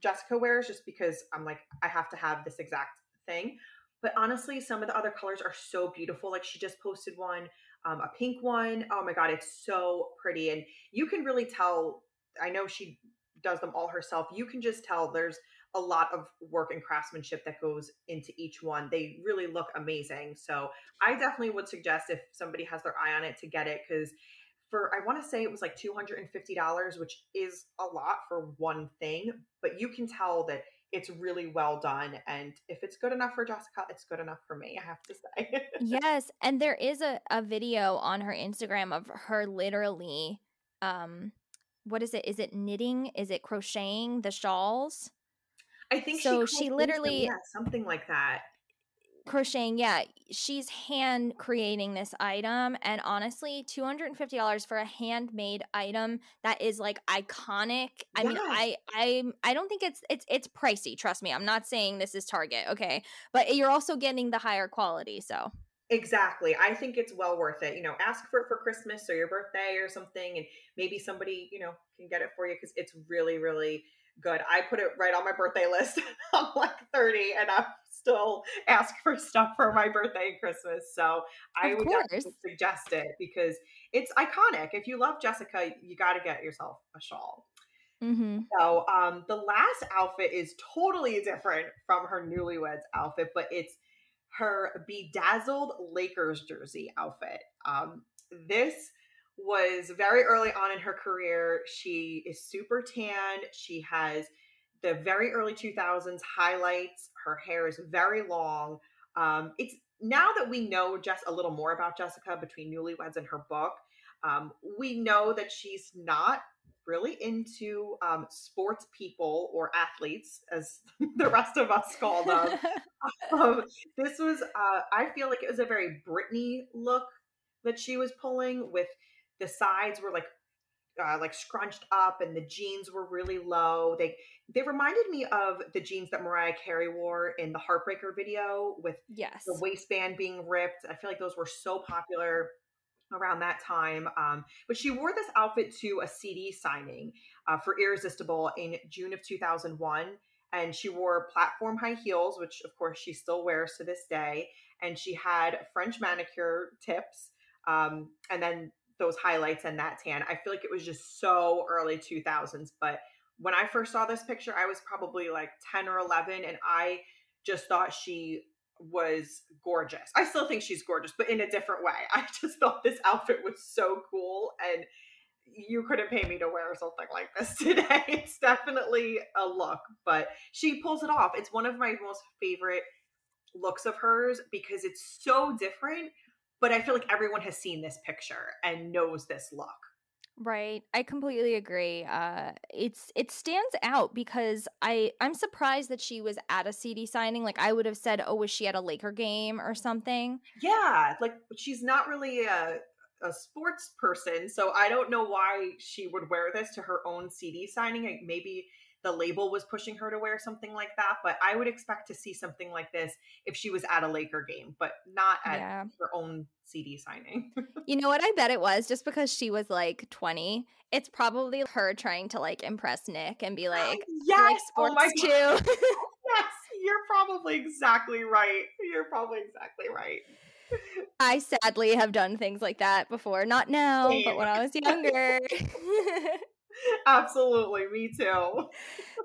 [SPEAKER 8] Jessica wears just because I'm like, I have to have this exact thing. But honestly, some of the other colors are so beautiful. Like she just posted one, um, a pink one. Oh my God, it's so pretty. And you can really tell, I know she does them all herself. You can just tell there's a lot of work and craftsmanship that goes into each one. They really look amazing. So I definitely would suggest if somebody has their eye on it to get it because for I want to say it was like $250, which is a lot for one thing, but you can tell that it's really well done. And if it's good enough for Jessica, it's good enough for me, I have to say.
[SPEAKER 7] yes. And there is a, a video on her Instagram of her literally, um, what is it? Is it knitting? Is it crocheting the shawls?
[SPEAKER 8] I think
[SPEAKER 7] so.
[SPEAKER 8] She,
[SPEAKER 7] She,
[SPEAKER 8] crochets them,
[SPEAKER 7] literally
[SPEAKER 8] yeah, something like that.
[SPEAKER 7] crocheting. Yeah, she's hand creating this item, and honestly, two hundred and fifty dollars for a handmade item that is like iconic. I mean. I I I don't think it's it's it's pricey. Trust me, I'm not saying this is Target, okay, but you're also getting the higher quality. So
[SPEAKER 8] Exactly. I think it's well worth it. You know, ask for it for Christmas or your birthday or something, and maybe somebody, you know, can get it for you because it's really, really good. I put it right on my birthday list. I'm like 30 and I still ask for stuff for my birthday and Christmas. So I
[SPEAKER 7] Of
[SPEAKER 8] would definitely suggest it because it's iconic. If you love Jessica, you got to get yourself a shawl.
[SPEAKER 7] mm-hmm.
[SPEAKER 8] So um, the last outfit is totally different from her newlyweds outfit, but it's her bedazzled Lakers jersey outfit. Um, this was very early on in her career. She is super tan. She has the very early 2000s highlights. Her hair is very long. Um, it's now that we know just a little more about Jessica between newlyweds and her book, um, we know that she's not really into um, sports people or athletes, as the rest of us call them. um, this was, uh, I feel like it was a very Britney look that she was pulling with the sides were like uh, like scrunched up and the jeans were really low. They they reminded me of the jeans that Mariah Carey wore in the Heartbreaker video with
[SPEAKER 7] yes,
[SPEAKER 8] the waistband being ripped. I feel like those were so popular around that time. Um, but she wore this outfit to a CD signing uh, for Irresistible in June of 2001. And she wore platform high heels, which of course she still wears to this day. And she had French manicure tips. Um, and then those highlights and that tan. I feel like it was just so early 2000s. But when I first saw this picture, I was probably like 10 or 11, and I just thought she was gorgeous. I still think she's gorgeous, but in a different way. I just thought this outfit was so cool and you couldn't pay me to wear something like this today. It's definitely a look, but she pulls it off. It's one of my most favorite looks of hers because it's so different, but I feel like everyone has seen this picture and knows this look.
[SPEAKER 7] Right. I completely agree. Uh it's it stands out because I I'm surprised that she was at a CD signing. Like I would have said, "Oh, was she at a Laker game or something?"
[SPEAKER 8] Yeah, like she's not really a a sports person, so I don't know why she would wear this to her own CD signing. Like maybe the label was pushing her to wear something like that, but I would expect to see something like this if she was at a Laker game, but not at
[SPEAKER 7] Yeah.
[SPEAKER 8] her own CD signing.
[SPEAKER 7] You know what I bet it was just because she was like 20. It's probably her trying to like impress Nick and be like, "I like
[SPEAKER 8] yes, oh
[SPEAKER 7] sports
[SPEAKER 8] oh
[SPEAKER 7] too.
[SPEAKER 8] Yes, you're probably exactly right. You're probably exactly right.
[SPEAKER 7] I sadly have done things like that before. Not now, but when I was younger.
[SPEAKER 8] Absolutely, me too.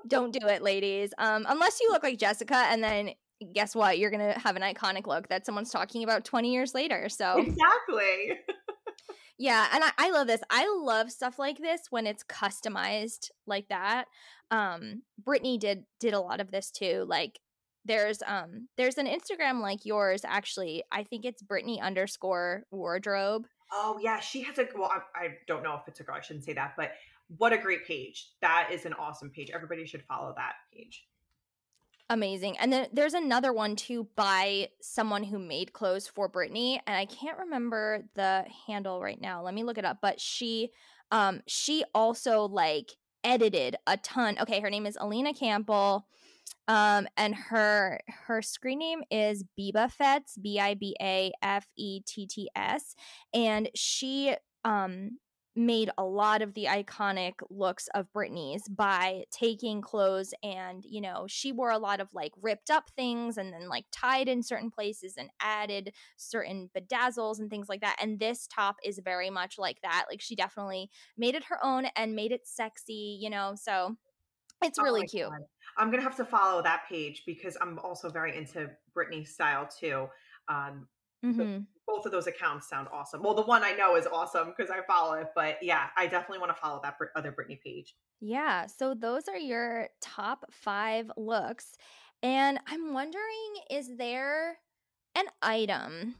[SPEAKER 7] Don't do it, ladies. Um, unless you look like Jessica, and then guess what? You're gonna have an iconic look that someone's talking about 20 years later. So
[SPEAKER 8] Exactly.
[SPEAKER 7] yeah, and I, I love this. I love stuff like this when it's customized like that. Um, Britney did did a lot of this too. Like there's um there's an Instagram like yours actually. I think it's Britney underscore wardrobe.
[SPEAKER 8] Oh yeah, she has a well. I, I don't know if it's a girl. I shouldn't say that, but what a great page. That is an awesome page. Everybody should follow that page.
[SPEAKER 7] Amazing. And then there's another one too by someone who made clothes for Britney. And I can't remember the handle right now. Let me look it up. But she um she also like edited a ton. Okay, her name is Alina Campbell. Um, and her her screen name is Biba Fets, B I B A F E T T S, and she um made a lot of the iconic looks of Britney's by taking clothes and you know she wore a lot of like ripped up things and then like tied in certain places and added certain bedazzles and things like that and this top is very much like that like she definitely made it her own and made it sexy you know so it's
[SPEAKER 8] Oh
[SPEAKER 7] really cute
[SPEAKER 8] God. I'm gonna have to follow that page because I'm also very into Britney style too. Um,
[SPEAKER 7] Mhm.
[SPEAKER 8] both of those accounts sound awesome. Well, the one I know is awesome because I follow it, but yeah, I definitely want to follow that other Britney page.
[SPEAKER 7] Yeah, so those are your top five looks. And I'm wondering is there an item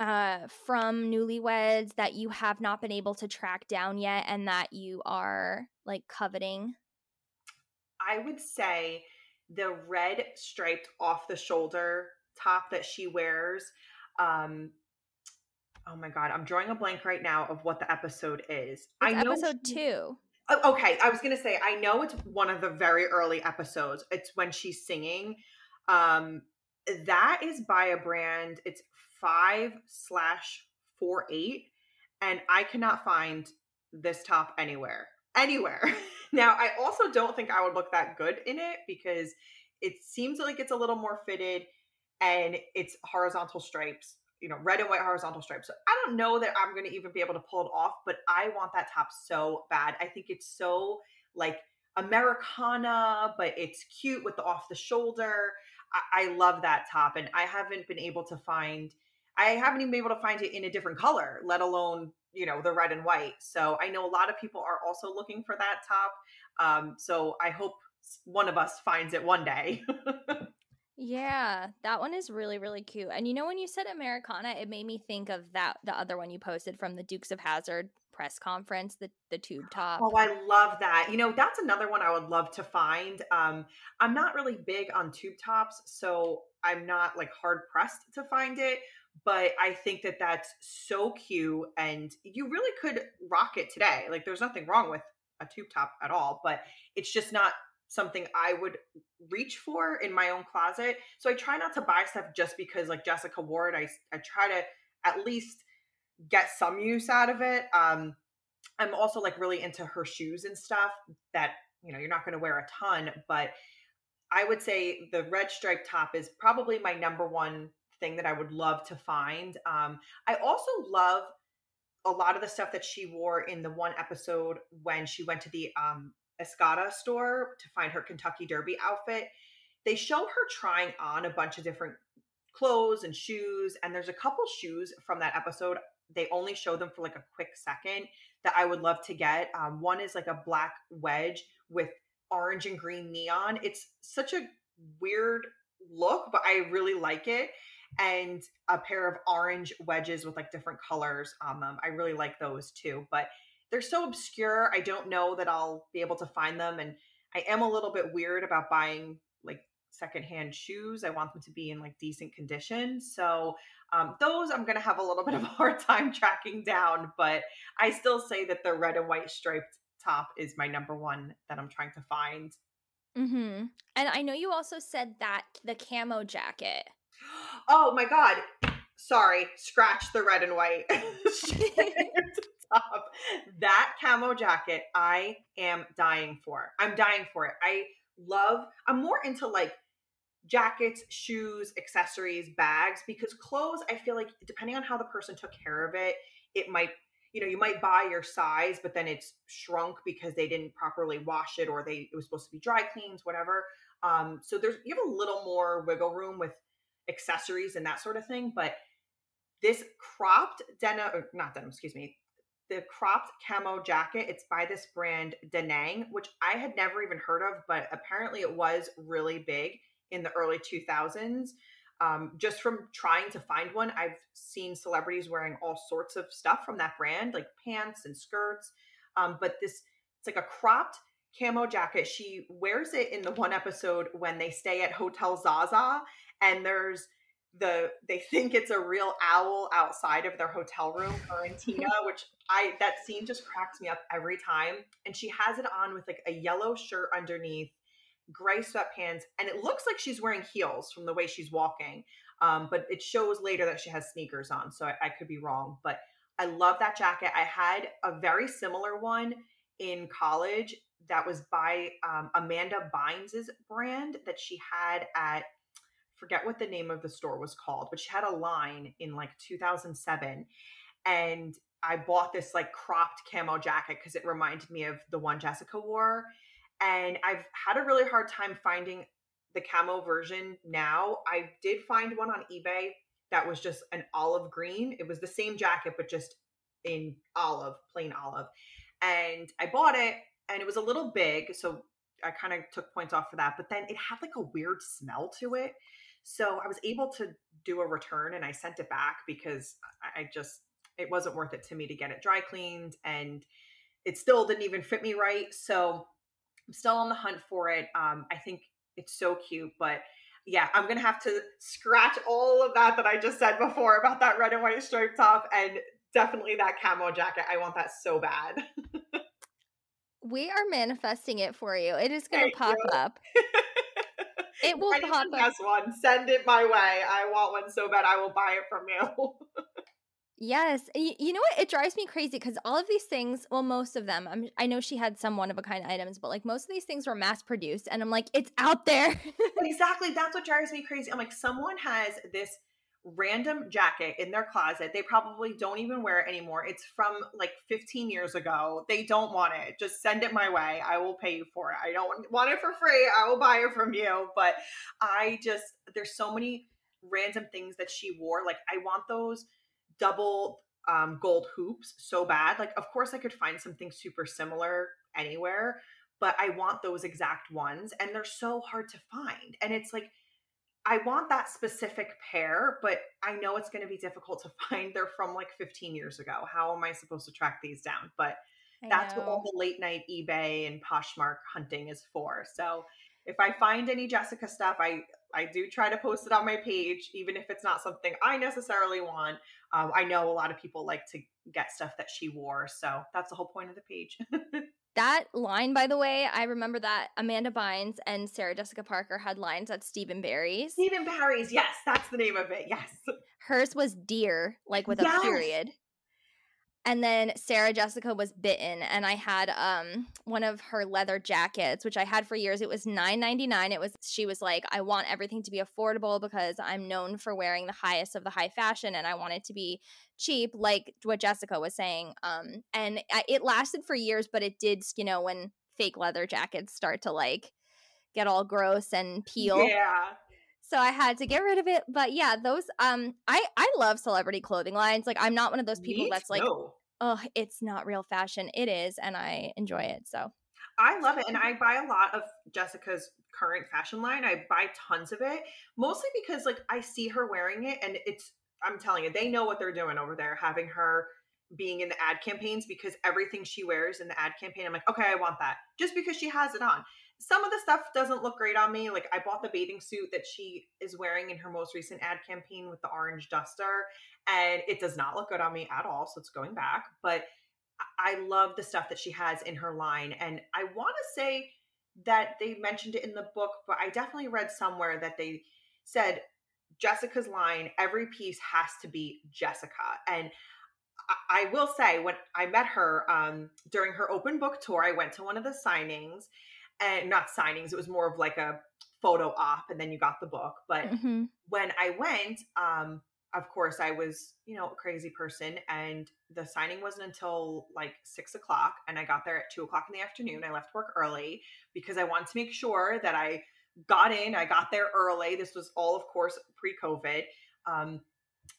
[SPEAKER 7] uh, from Newlyweds that you have not been able to track down yet and that you are like coveting?
[SPEAKER 8] I would say the red striped off the shoulder top that she wears. Um, oh my god, I'm drawing a blank right now of what the episode is.
[SPEAKER 7] It's
[SPEAKER 8] I know
[SPEAKER 7] episode
[SPEAKER 8] she-
[SPEAKER 7] two.
[SPEAKER 8] Oh, okay, I was gonna say I know it's one of the very early episodes. It's when she's singing. Um, that is by a brand. It's five slash four eight, and I cannot find this top anywhere. Anywhere. now, I also don't think I would look that good in it because it seems like it's a little more fitted, and it's horizontal stripes. You know, red and white horizontal stripes. So I don't know that I'm going to even be able to pull it off, but I want that top so bad. I think it's so like Americana, but it's cute with the off the shoulder. I, I love that top, and I haven't been able to find. I haven't even been able to find it in a different color, let alone you know the red and white. So I know a lot of people are also looking for that top. Um, so I hope one of us finds it one day.
[SPEAKER 7] Yeah, that one is really really cute. And you know when you said Americana, it made me think of that the other one you posted from the Dukes of Hazzard press conference, the the tube top.
[SPEAKER 8] Oh, I love that. You know, that's another one I would love to find. Um, I'm not really big on tube tops, so I'm not like hard pressed to find it. But I think that that's so cute, and you really could rock it today. Like, there's nothing wrong with a tube top at all, but it's just not something I would reach for in my own closet. So I try not to buy stuff just because, like Jessica it. I I try to at least get some use out of it. Um, I'm also like really into her shoes and stuff that, you know, you're not going to wear a ton, but I would say the red striped top is probably my number one thing that I would love to find. Um, I also love a lot of the stuff that she wore in the one episode when she went to the um, Escada store to find her Kentucky Derby outfit. they show her trying on a bunch of different clothes and shoes. And there's a couple shoes from that episode. They only show them for like a quick second that I would love to get. Um, one is like a black wedge with orange and green neon. It's such a weird look, but I really like it. And a pair of orange wedges with like different colors on them. I really like those too. But they're so obscure. I don't know that I'll be able to find them. And I am a little bit weird about buying like secondhand shoes. I want them to be in like decent condition. So um, those I'm going to have a little bit of a hard time tracking down, but I still say that the red and white striped top is my number one that I'm trying to find.
[SPEAKER 7] Mm-hmm. And I know you also said that the camo jacket.
[SPEAKER 8] Oh my god. Sorry, scratch the red and white. That camo jacket, I am dying for. I'm dying for it. I love, I'm more into like jackets, shoes, accessories, bags, because clothes, I feel like depending on how the person took care of it, it might, you know, you might buy your size, but then it's shrunk because they didn't properly wash it or they it was supposed to be dry cleans, whatever. Um, so there's you have a little more wiggle room with accessories and that sort of thing, but this cropped denim, or not denim, excuse me, the cropped camo jacket. It's by this brand Danang, which I had never even heard of, but apparently it was really big in the early 2000s. Um, just from trying to find one, I've seen celebrities wearing all sorts of stuff from that brand, like pants and skirts. Um, but this, it's like a cropped camo jacket. She wears it in the one episode when they stay at Hotel Zaza, and there's the they think it's a real owl outside of their hotel room, and which I that scene just cracks me up every time. And she has it on with like a yellow shirt underneath, gray sweatpants, and it looks like she's wearing heels from the way she's walking. Um, but it shows later that she has sneakers on, so I, I could be wrong. But I love that jacket. I had a very similar one in college that was by um, Amanda Bynes's brand that she had at forget what the name of the store was called, but she had a line in like 2007 and I bought this like cropped camo jacket because it reminded me of the one Jessica wore. And I've had a really hard time finding the camo version now. I did find one on eBay that was just an olive green. It was the same jacket, but just in olive, plain olive. And I bought it and it was a little big. So I kind of took points off for that. But then it had like a weird smell to it. So I was able to do a return and I sent it back because I just, it wasn't worth it to me to get it dry cleaned and it still didn't even fit me right. So I'm still on the hunt for it. Um, I think it's so cute, but yeah, I'm gonna have to scratch all of that that I just said before about that red and white striped top and definitely that camo jacket. I want that so bad.
[SPEAKER 7] we are manifesting it for you. It is gonna Thank pop you. up. It will
[SPEAKER 8] pop up. one. Send it my way. I want one so bad. I will buy it from you.
[SPEAKER 7] yes, you, you, know what? It drives me crazy because all of these things, well, most of them, I'm, I know she had some one of a kind items, but like most of these things were mass produced, and I'm like, it's out there.
[SPEAKER 8] exactly. That's what drives me crazy. I'm like, someone has this random jacket in their closet. They probably don't even wear it anymore. It's from like 15 years ago. They don't want it. Just send it my way. I will pay you for it. I don't want it for free. I will buy it from you. But I just, there's so many random things that she wore. Like, I want those double um, gold hoops so bad. Like, of course, I could find something super similar anywhere, but I want those exact ones. And they're so hard to find. And it's like, I want that specific pair, but I know it's going to be difficult to find. They're from like 15 years ago. How am I supposed to track these down? But I that's know. what all the late night eBay and Poshmark hunting is for. So if I find any Jessica stuff, I I do try to post it on my page, even if it's not something I necessarily want. Um, I know a lot of people like to get stuff that she wore, so that's the whole point of the page.
[SPEAKER 7] That line, by the way, I remember that Amanda Bynes and Sarah Jessica Parker had lines at Stephen & Barry's.
[SPEAKER 8] Steve & Barry's, yes, that's the name of it. Yes.
[SPEAKER 7] Hers was deer, like with yes. a period and then Sarah Jessica was bitten and I had um one of her leather jackets which I had for years it was 9.99 it was she was like I want everything to be affordable because I'm known for wearing the highest of the high fashion and I want it to be cheap like what Jessica was saying um and I, it lasted for years but it did you know when fake leather jackets start to like get all gross and peel.
[SPEAKER 8] Yeah.
[SPEAKER 7] So I had to get rid of it. But yeah, those um I I love celebrity clothing lines. Like I'm not one of those people
[SPEAKER 8] Me
[SPEAKER 7] that's like, oh, it's not real fashion. It is, and I enjoy it. So
[SPEAKER 8] I love it. And I buy a lot of Jessica's current fashion line. I buy tons of it, mostly because like I see her wearing it and it's I'm telling you, they know what they're doing over there, having her being in the ad campaigns because everything she wears in the ad campaign, I'm like, okay, I want that. Just because she has it on. Some of the stuff doesn't look great on me. Like I bought the bathing suit that she is wearing in her most recent ad campaign with the orange duster, and it does not look good on me at all. So it's going back. But I love the stuff that she has in her line. And I want to say that they mentioned it in the book, but I definitely read somewhere that they said Jessica's line, every piece has to be Jessica. And I, will say, when I met her um, during her open book tour, I went to one of the signings and not signings, it was more of like a photo op, and then you got the book. But
[SPEAKER 7] mm-hmm.
[SPEAKER 8] when I went, um, of course, I was, you know, a crazy person, and the signing wasn't until like six o'clock, and I got there at two o'clock in the afternoon. I left work early because I wanted to make sure that I got in. I got there early. This was all, of course, pre-COVID, um,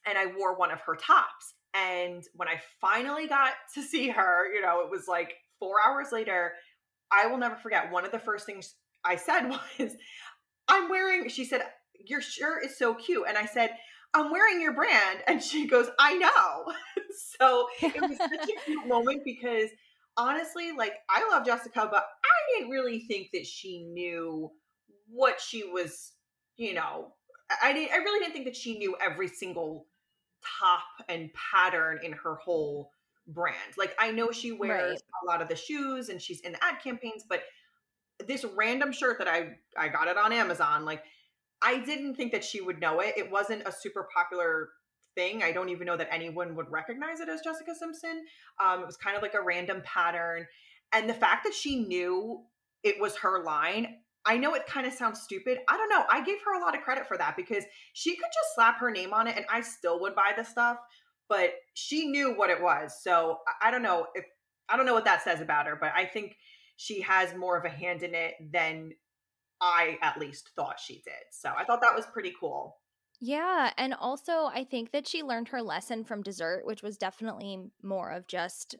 [SPEAKER 8] and I wore one of her tops. And when I finally got to see her, you know, it was like four hours later. I will never forget. One of the first things I said was, "I'm wearing." She said, "Your shirt is so cute," and I said I'm wearing your brand. And she goes, I know. so it was such a cute moment because honestly, like I love Jessica, but I didn't really think that she knew what she was, you know, I didn't I really didn't think that she knew every single top and pattern in her whole brand. Like I know she wears
[SPEAKER 7] Right.
[SPEAKER 8] a lot of the shoes and she's in the ad campaigns, but this random shirt that I I got it on Amazon, like I didn't think that she would know it. It wasn't a super popular thing. I don't even know that anyone would recognize it as Jessica Simpson. Um, it was kind of like a random pattern. And the fact that she knew it was her line, I know it kind of sounds stupid. I don't know. I gave her a lot of credit for that because she could just slap her name on it and I still would buy the stuff, but she knew what it was. So I- don't know if I don't know what that says about her, but I think she has more of a hand in it than I at least thought she did. So I thought that was pretty cool.
[SPEAKER 7] Yeah, and also I think that she learned her lesson from dessert, which was definitely more of just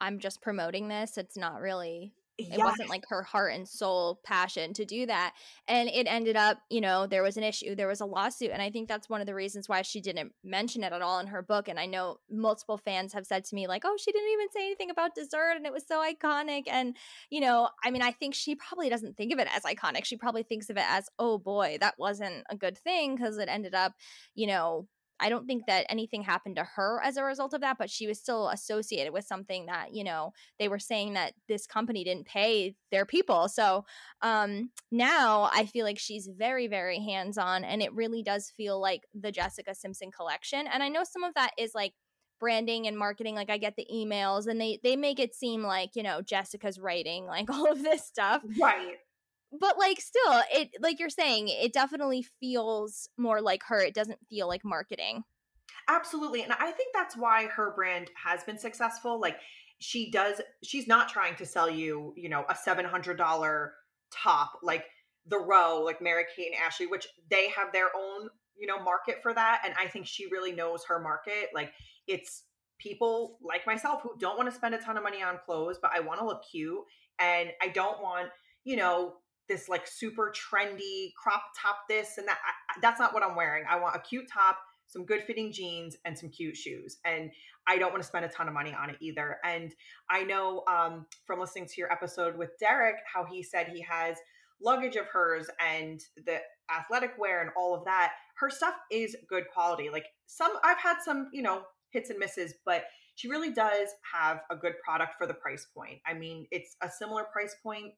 [SPEAKER 7] I'm just promoting this. It's not really it wasn't like her heart and soul passion to do that. And it ended up, you know, there was an issue, there was a lawsuit. And I think that's one of the reasons why she didn't mention it at all in her book. And I know multiple fans have said to me, like, oh, she didn't even say anything about dessert and it was so iconic. And, you know, I mean, I think she probably doesn't think of it as iconic. She probably thinks of it as, oh boy, that wasn't a good thing because it ended up, you know, I don't think that anything happened to her as a result of that, but she was still associated with something that, you know, they were saying that this company didn't pay their people. So um, now I feel like she's very, very hands on, and it really does feel like the Jessica Simpson collection. And I know some of that is like, branding and marketing like i get the emails and they they make it seem like you know jessica's writing like all of this stuff
[SPEAKER 8] Right.
[SPEAKER 7] But like still it like you're saying it definitely feels more like her it doesn't feel like marketing
[SPEAKER 8] Absolutely. And I think that's why her brand has been successful. Like she does, she's not trying to sell you, you know, a $700 top like the row, like Mary Kate and Ashley, which they have their own, you know, market for that. And I think she really knows her market. Like it's people like myself who don't want to spend a ton of money on clothes, but I want to look cute. And I don't want, you know, this like super trendy crop top this and that. I, that's not what I'm wearing. I want a cute top some good fitting jeans and some cute shoes and i don't want to spend a ton of money on it either and i know um, from listening to your episode with derek how he said he has luggage of hers and the athletic wear and all of that her stuff is good quality like some i've had some you know hits and misses but she really does have a good product for the price point i mean it's a similar price point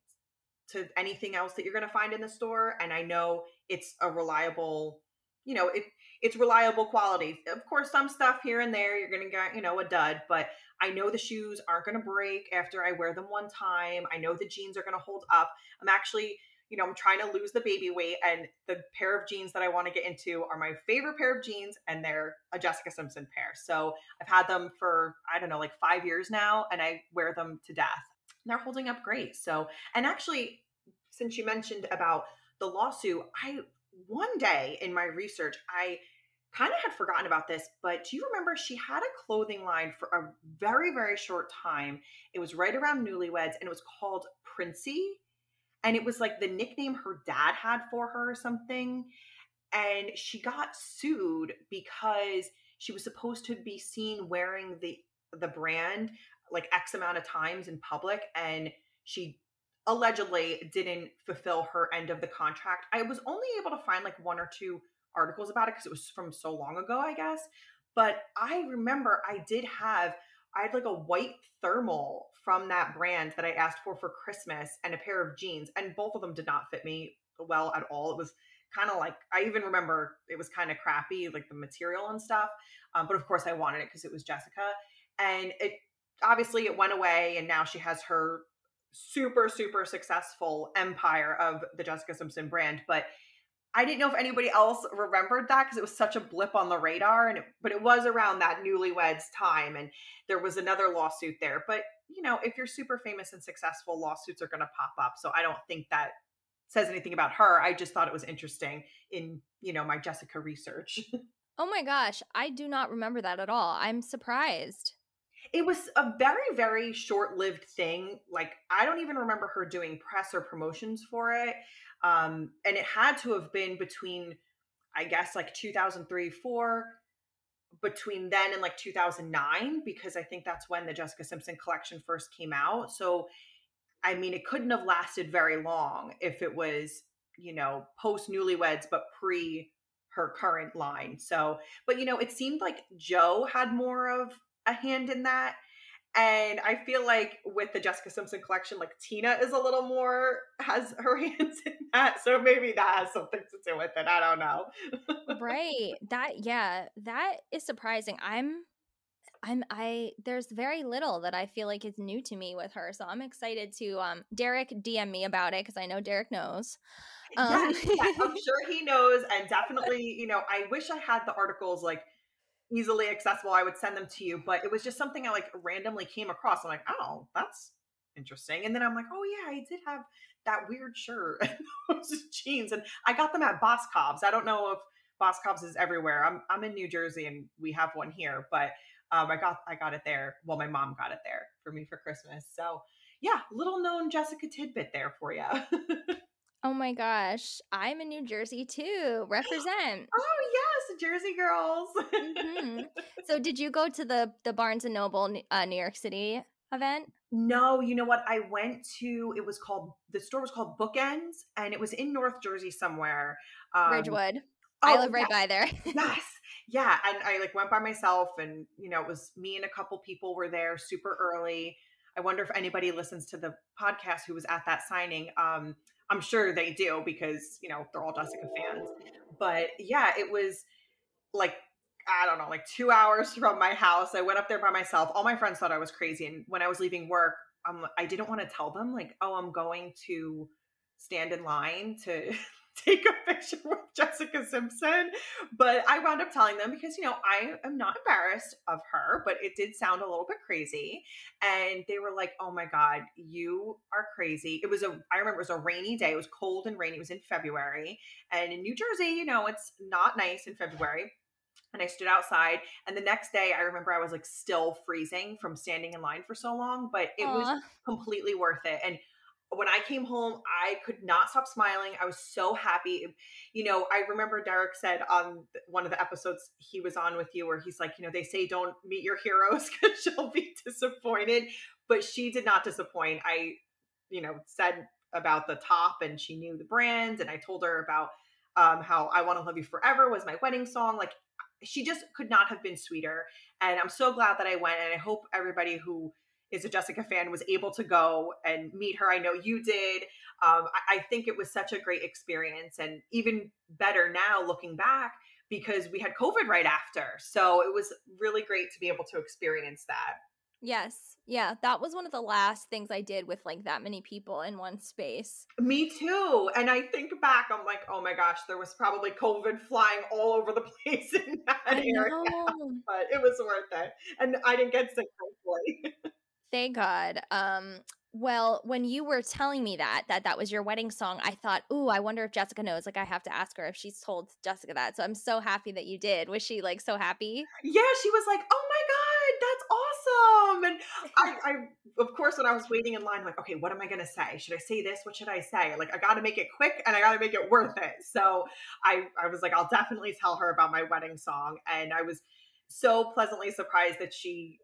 [SPEAKER 8] to anything else that you're going to find in the store and i know it's a reliable you know it it's reliable quality. Of course some stuff here and there you're gonna get you know a dud but i know the shoes aren't gonna break after i wear them one time. I know the jeans are gonna hold up. I'm actually you know i'm trying to lose the baby weight and the pair of jeans that i want to get into are my favorite pair of jeans and they're a jessica simpson pair. So i've had them for i don't know like five years now and i wear them to death they're holding up great so and actually since you mentioned about the lawsuit, I one day in my research, I kind of had forgotten about this, but do you remember she had a clothing line for a very, very short time? It was right around newlyweds and it was called Princy. And it was like the nickname her dad had for her or something. And she got sued because she was supposed to be seen wearing the the brand like X amount of times in public and she allegedly didn't fulfill her end of the contract. I was only able to find like one or two articles about it because it was from so long ago, I guess. But I remember I did have I had like a white thermal from that brand that I asked for for Christmas and a pair of jeans, and both of them did not fit me well at all. It was kind of like I even remember it was kind of crappy, like the material and stuff. Um, but of course, I wanted it because it was Jessica, and it obviously it went away, and now she has her super super successful empire of the Jessica Simpson brand, but I didn't know if anybody else remembered that because it was such a blip on the radar and it, but it was around that newlyweds time and there was another lawsuit there but you know if you're super famous and successful lawsuits are going to pop up so I don't think that says anything about her I just thought it was interesting in you know my Jessica research
[SPEAKER 7] Oh my gosh, I do not remember that at all. I'm surprised
[SPEAKER 8] it was a very very short-lived thing like i don't even remember her doing press or promotions for it um and it had to have been between i guess like 2003 4 between then and like 2009 because i think that's when the jessica simpson collection first came out so i mean it couldn't have lasted very long if it was you know post newlyweds but pre her current line so but you know it seemed like joe had more of a hand in that. And I feel like with the Jessica Simpson collection, like Tina is a little more has her hands in that. So maybe that has something to do with it. I don't know.
[SPEAKER 7] right. That yeah, that is surprising. I'm I'm I there's very little that I feel like is new to me with her. So I'm excited to um Derek DM me about it because I know Derek knows.
[SPEAKER 8] Um, yes, yes, I'm sure he knows and definitely, you know, I wish I had the articles like easily accessible, I would send them to you. But it was just something I like randomly came across. I'm like, oh, that's interesting. And then I'm like, oh yeah, I did have that weird shirt and those jeans, and I got them at Boscov's. I don't know if Boscov's is everywhere. I'm I'm in New Jersey and we have one here, but um, I got I got it there. Well, my mom got it there for me for Christmas. So yeah, little known Jessica tidbit there for you.
[SPEAKER 7] Oh my gosh, I'm in New Jersey too. Represent.
[SPEAKER 8] oh yes, Jersey girls.
[SPEAKER 7] mm-hmm. So, did you go to the the Barnes and Noble uh, New York City event?
[SPEAKER 8] No, you know what? I went to. It was called the store was called Bookends, and it was in North Jersey somewhere.
[SPEAKER 7] Um, Ridgewood. Oh, I live right
[SPEAKER 8] yes.
[SPEAKER 7] by there.
[SPEAKER 8] yes, yeah, and I like went by myself, and you know, it was me and a couple people were there super early. I wonder if anybody listens to the podcast who was at that signing. Um, I'm sure they do because, you know, they're all Jessica fans. But yeah, it was like, I don't know, like two hours from my house. I went up there by myself. All my friends thought I was crazy. And when I was leaving work, um, I didn't want to tell them, like, oh, I'm going to stand in line to take a picture with Jessica Simpson. But I wound up telling them because, you know, I am not embarrassed of her, but it did sound a little bit crazy. And they were like, oh my God, you are crazy. It was a, I remember it was a rainy day. It was cold and rainy. It was in February. And in New Jersey, you know, it's not nice in February and I stood outside. And the next day, I remember I was like still freezing from standing in line for so long, but it Aww. was completely worth it. And when I came home, I could not stop smiling. I was so happy. You know, I remember Derek said on one of the episodes he was on with you where he's like, you know, they say don't meet your heroes because she'll be disappointed. But she did not disappoint. I, you know, said about the top and she knew the brand. And I told her about um, how I Want to Love You Forever was my wedding song. Like, she just could not have been sweeter. And I'm so glad that I went. And I hope everybody who is a Jessica fan was able to go and meet her. I know you did. Um, I, I think it was such a great experience, and even better now looking back because we had COVID right after. So it was really great to be able to experience that.
[SPEAKER 7] Yes. Yeah, that was one of the last things I did with like that many people in one space.
[SPEAKER 8] Me too. And I think back, I'm like, oh my gosh, there was probably COVID flying all over the place in that I area. Know. But it was worth it. And I didn't get sick, hopefully.
[SPEAKER 7] Thank God. Um, Well, when you were telling me that that that was your wedding song, I thought, "Ooh, I wonder if Jessica knows." Like I have to ask her if she's told Jessica that. So I'm so happy that you did. Was she like so happy?
[SPEAKER 8] Yeah, she was like, "Oh my awesome!" And I, I, of course, when I was waiting in line, I'm like, "Okay, what am I gonna say? Should I say this? What should I say? Like, I got to make it quick and I got to make it worth it." So I, I was like, "I'll definitely tell her about my wedding song," and I was so pleasantly surprised that she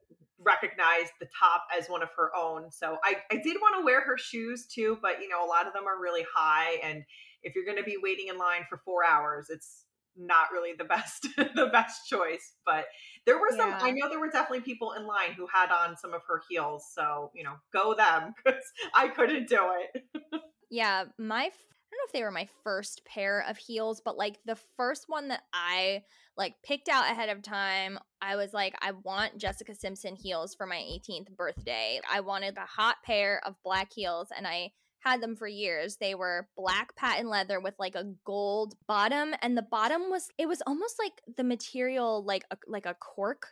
[SPEAKER 8] recognized the top as one of her own. So I, I did want to wear her shoes too, but you know, a lot of them are really high. And if you're going to be waiting in line for four hours, it's not really the best, the best choice. But there were some,
[SPEAKER 7] Yeah.
[SPEAKER 8] I know there were definitely people in line who had on some of her heels. So, you know, go them because I couldn't do it.
[SPEAKER 7] Yeah, my I don't know if they were my first pair of heels, but like the first one that I like picked out ahead of time, I was like, I want Jessica Simpson heels for my 18th birthday. I wanted a hot pair of black heels, and I had them for years. They were black patent leather with like a gold bottom, and the bottom was it was almost like the material like a, like a cork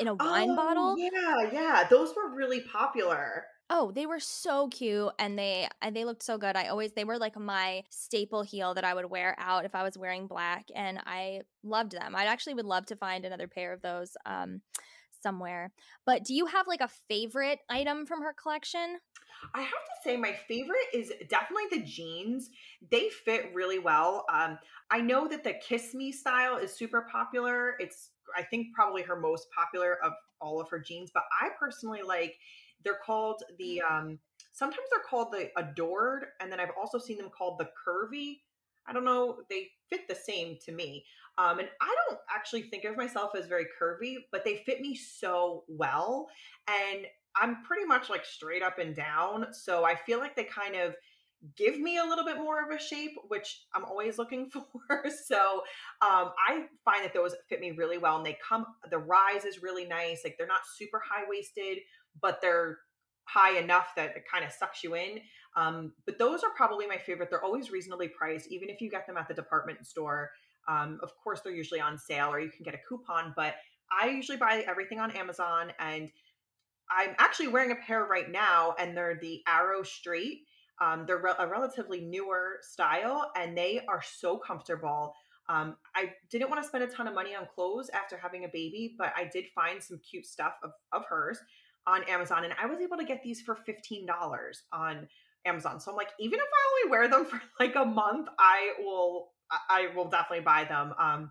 [SPEAKER 7] in a wine
[SPEAKER 8] Oh,
[SPEAKER 7] bottle.
[SPEAKER 8] Yeah, yeah. Those were really popular.
[SPEAKER 7] Oh, they were so cute and they and they looked so good. I always they were like my staple heel that I would wear out if I was wearing black and I loved them. I actually would love to find another pair of those um somewhere. But do you have like a favorite item from her collection?
[SPEAKER 8] I have to say, my favorite is definitely the jeans. They fit really well. Um, I know that the Kiss Me style is super popular. It's, I think, probably her most popular of all of her jeans. But I personally like, they're called the, um, sometimes they're called the Adored. And then I've also seen them called the Curvy. I don't know, they fit the same to me. Um, and I don't actually think of myself as very curvy, but they fit me so well. And I'm pretty much like straight up and down. So I feel like they kind of give me a little bit more of a shape, which I'm always looking for. so um, I find that those fit me really well. And they come, the rise is really nice. Like they're not super high waisted, but they're high enough that it kind of sucks you in. Um, but those are probably my favorite. They're always reasonably priced, even if you get them at the department store. Um, of course, they're usually on sale or you can get a coupon, but I usually buy everything on Amazon and I'm actually wearing a pair right now, and they're the Arrow Straight. Um, they're re- a relatively newer style, and they are so comfortable. Um, I didn't want to spend a ton of money on clothes after having a baby, but I did find some cute stuff of, of hers on Amazon, and I was able to get these for fifteen dollars on Amazon. So I'm like, even if I only wear them for like a month, I will I will definitely buy them. Um,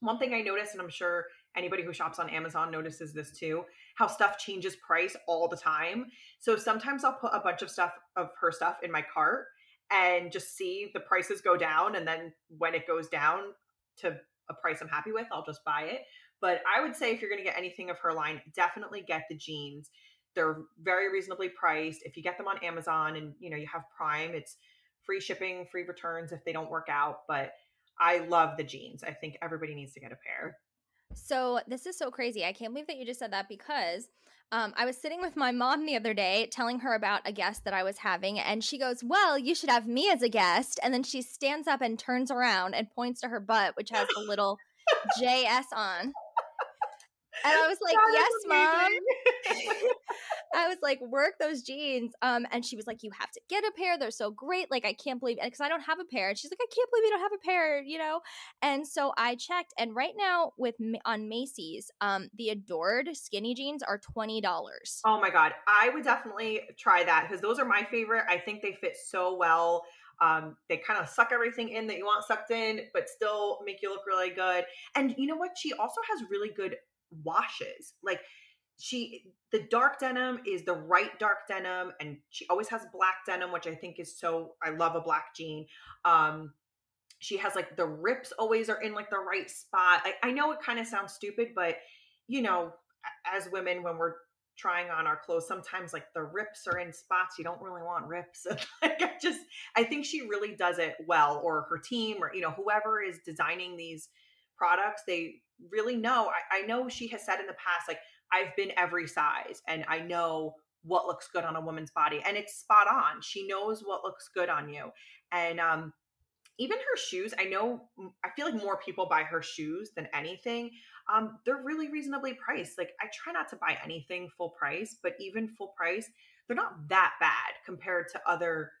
[SPEAKER 8] one thing I noticed, and I'm sure anybody who shops on Amazon notices this too, how stuff changes price all the time. So sometimes I'll put a bunch of stuff of her stuff in my cart and just see the prices go down. And then when it goes down to a price I'm happy with, I'll just buy it. But I would say if you're going to get anything of her line, definitely get the jeans. They're very reasonably priced. If you get them on Amazon and you know you have Prime, it's free shipping, free returns if they don't work out. But I love the jeans. I think everybody needs to get a pair.
[SPEAKER 7] So this is so crazy. I can't believe that you just said that because um, I was sitting with my mom the other day telling her about a guest that I was having, and she goes, Well, you should have me as a guest. And then she stands up and turns around and points to her butt, which has the little JS on. And I was like, Yes, mom. I was like, work those jeans. Um, and she was like, you have to get a pair. They're so great. Like, I can't believe because I don't have a pair. And she's like, I can't believe you don't have a pair. You know. And so I checked, and right now with on Macy's, um, the Adored skinny jeans are twenty dollars.
[SPEAKER 8] Oh my god, I would definitely try that because those are my favorite. I think they fit so well. Um, they kind of suck everything in that you want sucked in, but still make you look really good. And you know what? She also has really good washes. Like she, the dark denim is the right dark denim, and she always has black denim, which I think is so. I love a black jean. Um, she has like the rips always are in like the right spot. I, I know it kind of sounds stupid, but you know, as women, when we're trying on our clothes sometimes like the rips are in spots you don't really want rips like i just i think she really does it well or her team or you know whoever is designing these products they really know I, I know she has said in the past like i've been every size and i know what looks good on a woman's body and it's spot on she knows what looks good on you and um even her shoes i know i feel like more people buy her shoes than anything um, they're really reasonably priced. Like I try not to buy anything full price, but even full price, they're not that bad compared to other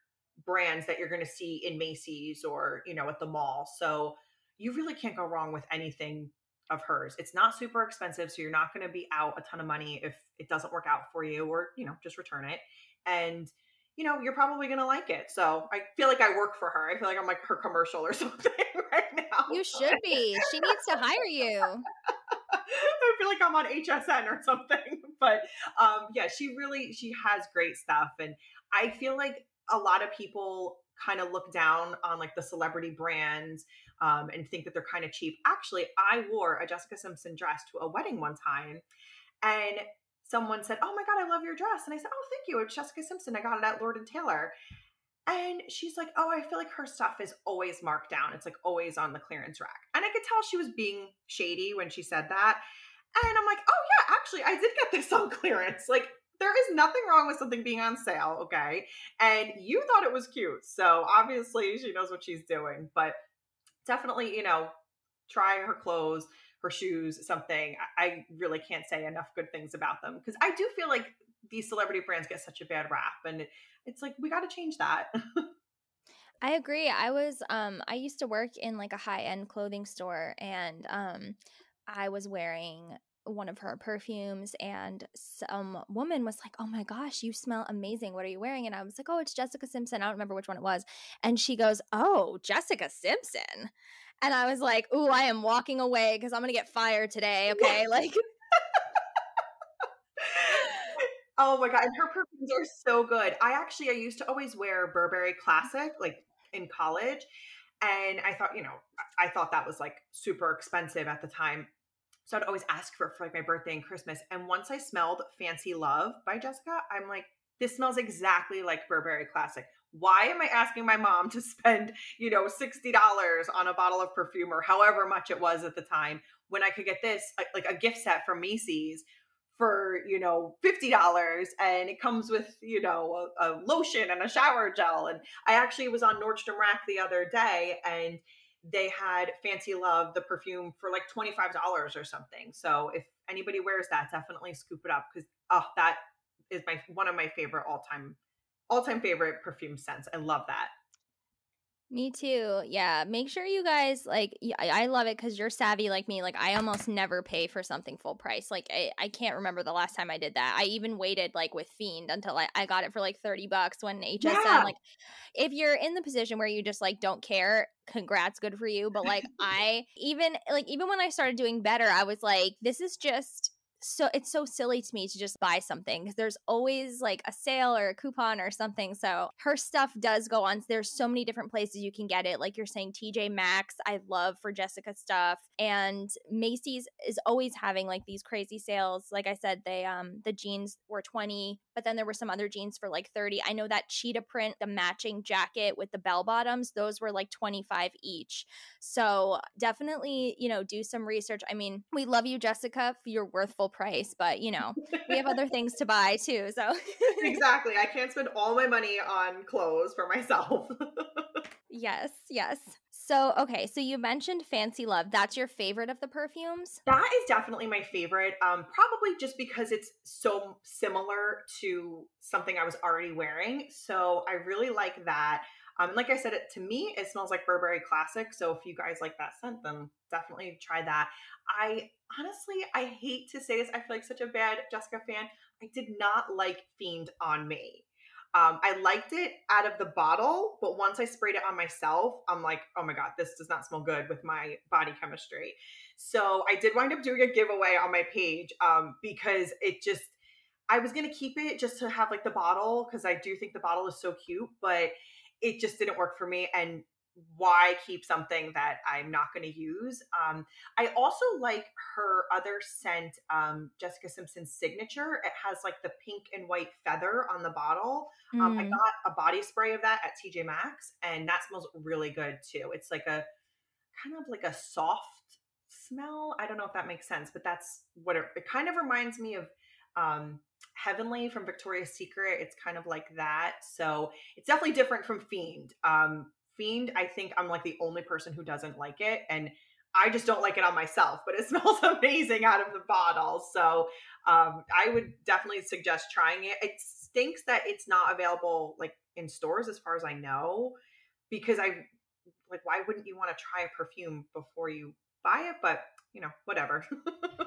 [SPEAKER 8] brands that you're going to see in Macy's or, you know, at the mall. So you really can't go wrong with anything of hers. It's not super expensive, so you're not going to be out a ton of money if it doesn't work out for you or, you know, just return it. And you know, you're probably going to like it. So I feel like I work for her. I feel like I'm like her commercial or something right now.
[SPEAKER 7] You should be. She needs to hire you.
[SPEAKER 8] I feel like I'm on HSN or something. But um, yeah, she really she has great stuff, and I feel like a lot of people kind of look down on like the celebrity brands um, and think that they're kind of cheap. Actually, I wore a Jessica Simpson dress to a wedding one time, and someone said, "Oh my god, I love your dress," and I said, "Oh, thank you. It's Jessica Simpson. I got it at Lord and Taylor." And she's like, "Oh, I feel like her stuff is always marked down. It's like always on the clearance rack." And I could tell she was being shady when she said that. And I'm like, "Oh yeah, actually, I did get this on clearance. Like there is nothing wrong with something being on sale, okay? And you thought it was cute. So obviously she knows what she's doing, but definitely, you know, try her clothes, her shoes, something. I really can't say enough good things about them because I do feel like these celebrity brands get such a bad rap and it's like we got to change that.
[SPEAKER 7] I agree. I was um I used to work in like a high-end clothing store and um I was wearing one of her perfumes and some woman was like, "Oh my gosh, you smell amazing. What are you wearing?" And I was like, "Oh, it's Jessica Simpson. I don't remember which one it was." And she goes, "Oh, Jessica Simpson." And I was like, "Ooh, I am walking away cuz I'm going to get fired today, okay?" like
[SPEAKER 8] Oh my god, and her perfumes are so good. I actually I used to always wear Burberry Classic like in college and I thought, you know, I thought that was like super expensive at the time. So I'd always ask for for like my birthday and Christmas. And once I smelled Fancy Love by Jessica, I'm like, this smells exactly like Burberry Classic. Why am I asking my mom to spend, you know, $60 on a bottle of perfume or however much it was at the time when I could get this like a gift set from Macy's for, you know, $50 and it comes with, you know, a, a lotion and a shower gel. And I actually was on Nordstrom Rack the other day and they had Fancy Love, the perfume, for like $25 or something. So if anybody wears that, definitely scoop it up because oh, that is my one of my favorite all time all time favorite perfume scents. I love that.
[SPEAKER 7] Me too. Yeah. Make sure you guys like, I, love it because you're savvy like me. Like, I almost never pay for something full price. Like, I, I can't remember the last time I did that. I even waited like with Fiend until I, I got it for like 30 bucks when HSN, yeah. like, if you're in the position where you just like don't care, congrats, good for you. But like, I even, like, even when I started doing better, I was like, this is just, so it's so silly to me to just buy something because there's always like a sale or a coupon or something. So her stuff does go on. There's so many different places you can get it. Like you're saying, TJ Maxx, I love for Jessica stuff. And Macy's is always having like these crazy sales. Like I said, they um the jeans were 20, but then there were some other jeans for like 30. I know that cheetah print, the matching jacket with the bell bottoms, those were like 25 each. So definitely, you know, do some research. I mean, we love you, Jessica. You're worth full price, but you know, we have other things to buy too. So
[SPEAKER 8] exactly. I can't spend all my money on clothes for myself.
[SPEAKER 7] yes, yes. So, okay, so you mentioned Fancy Love. That's your favorite of the perfumes?
[SPEAKER 8] That is definitely my favorite. Um, probably just because it's so similar to something I was already wearing. So, I really like that. Um, like I said, it to me, it smells like Burberry Classic. So, if you guys like that scent, then definitely try that. I honestly, I hate to say this. I feel like such a bad Jessica fan. I did not like Fiend on me. Um, I liked it out of the bottle, but once I sprayed it on myself, I'm like, oh my God, this does not smell good with my body chemistry. So I did wind up doing a giveaway on my page um, because it just, I was going to keep it just to have like the bottle because I do think the bottle is so cute, but it just didn't work for me. And why keep something that I'm not going to use? Um, I also like her other scent, um, Jessica Simpson's signature. It has like the pink and white feather on the bottle. Mm. Um, I mm. got a body spray of that at TJ Maxx, and that smells really good too. It's like a kind of like a soft smell. I don't know if that makes sense, but that's what it, it kind of reminds me of. Um, Heavenly from Victoria's Secret. It's kind of like that. So it's definitely different from Fiend. Um, Fiend, I think I'm like the only person who doesn't like it. And I just don't like it on myself, but it smells amazing out of the bottle. So um, I would definitely suggest trying it. It stinks that it's not available like in stores, as far as I know, because I like why wouldn't you want to try a perfume before you buy it? But you know, whatever.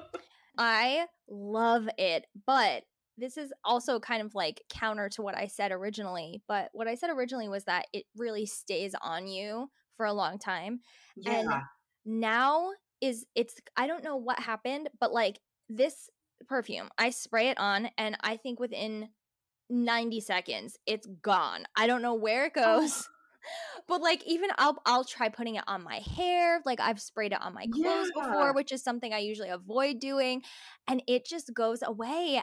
[SPEAKER 7] I love it, but this is also kind of like counter to what I said originally. But what I said originally was that it really stays on you for a long time.
[SPEAKER 8] yeah.
[SPEAKER 7] And now is it's I don't know what happened, but like this perfume, I spray it on and I think within 90 seconds it's gone. I don't know where it
[SPEAKER 8] Oh.
[SPEAKER 7] goes. But like even I'll I'll try putting it on my hair. Like I've sprayed it on my clothes
[SPEAKER 8] Yeah.
[SPEAKER 7] before, which is something I usually avoid doing, and it just goes away.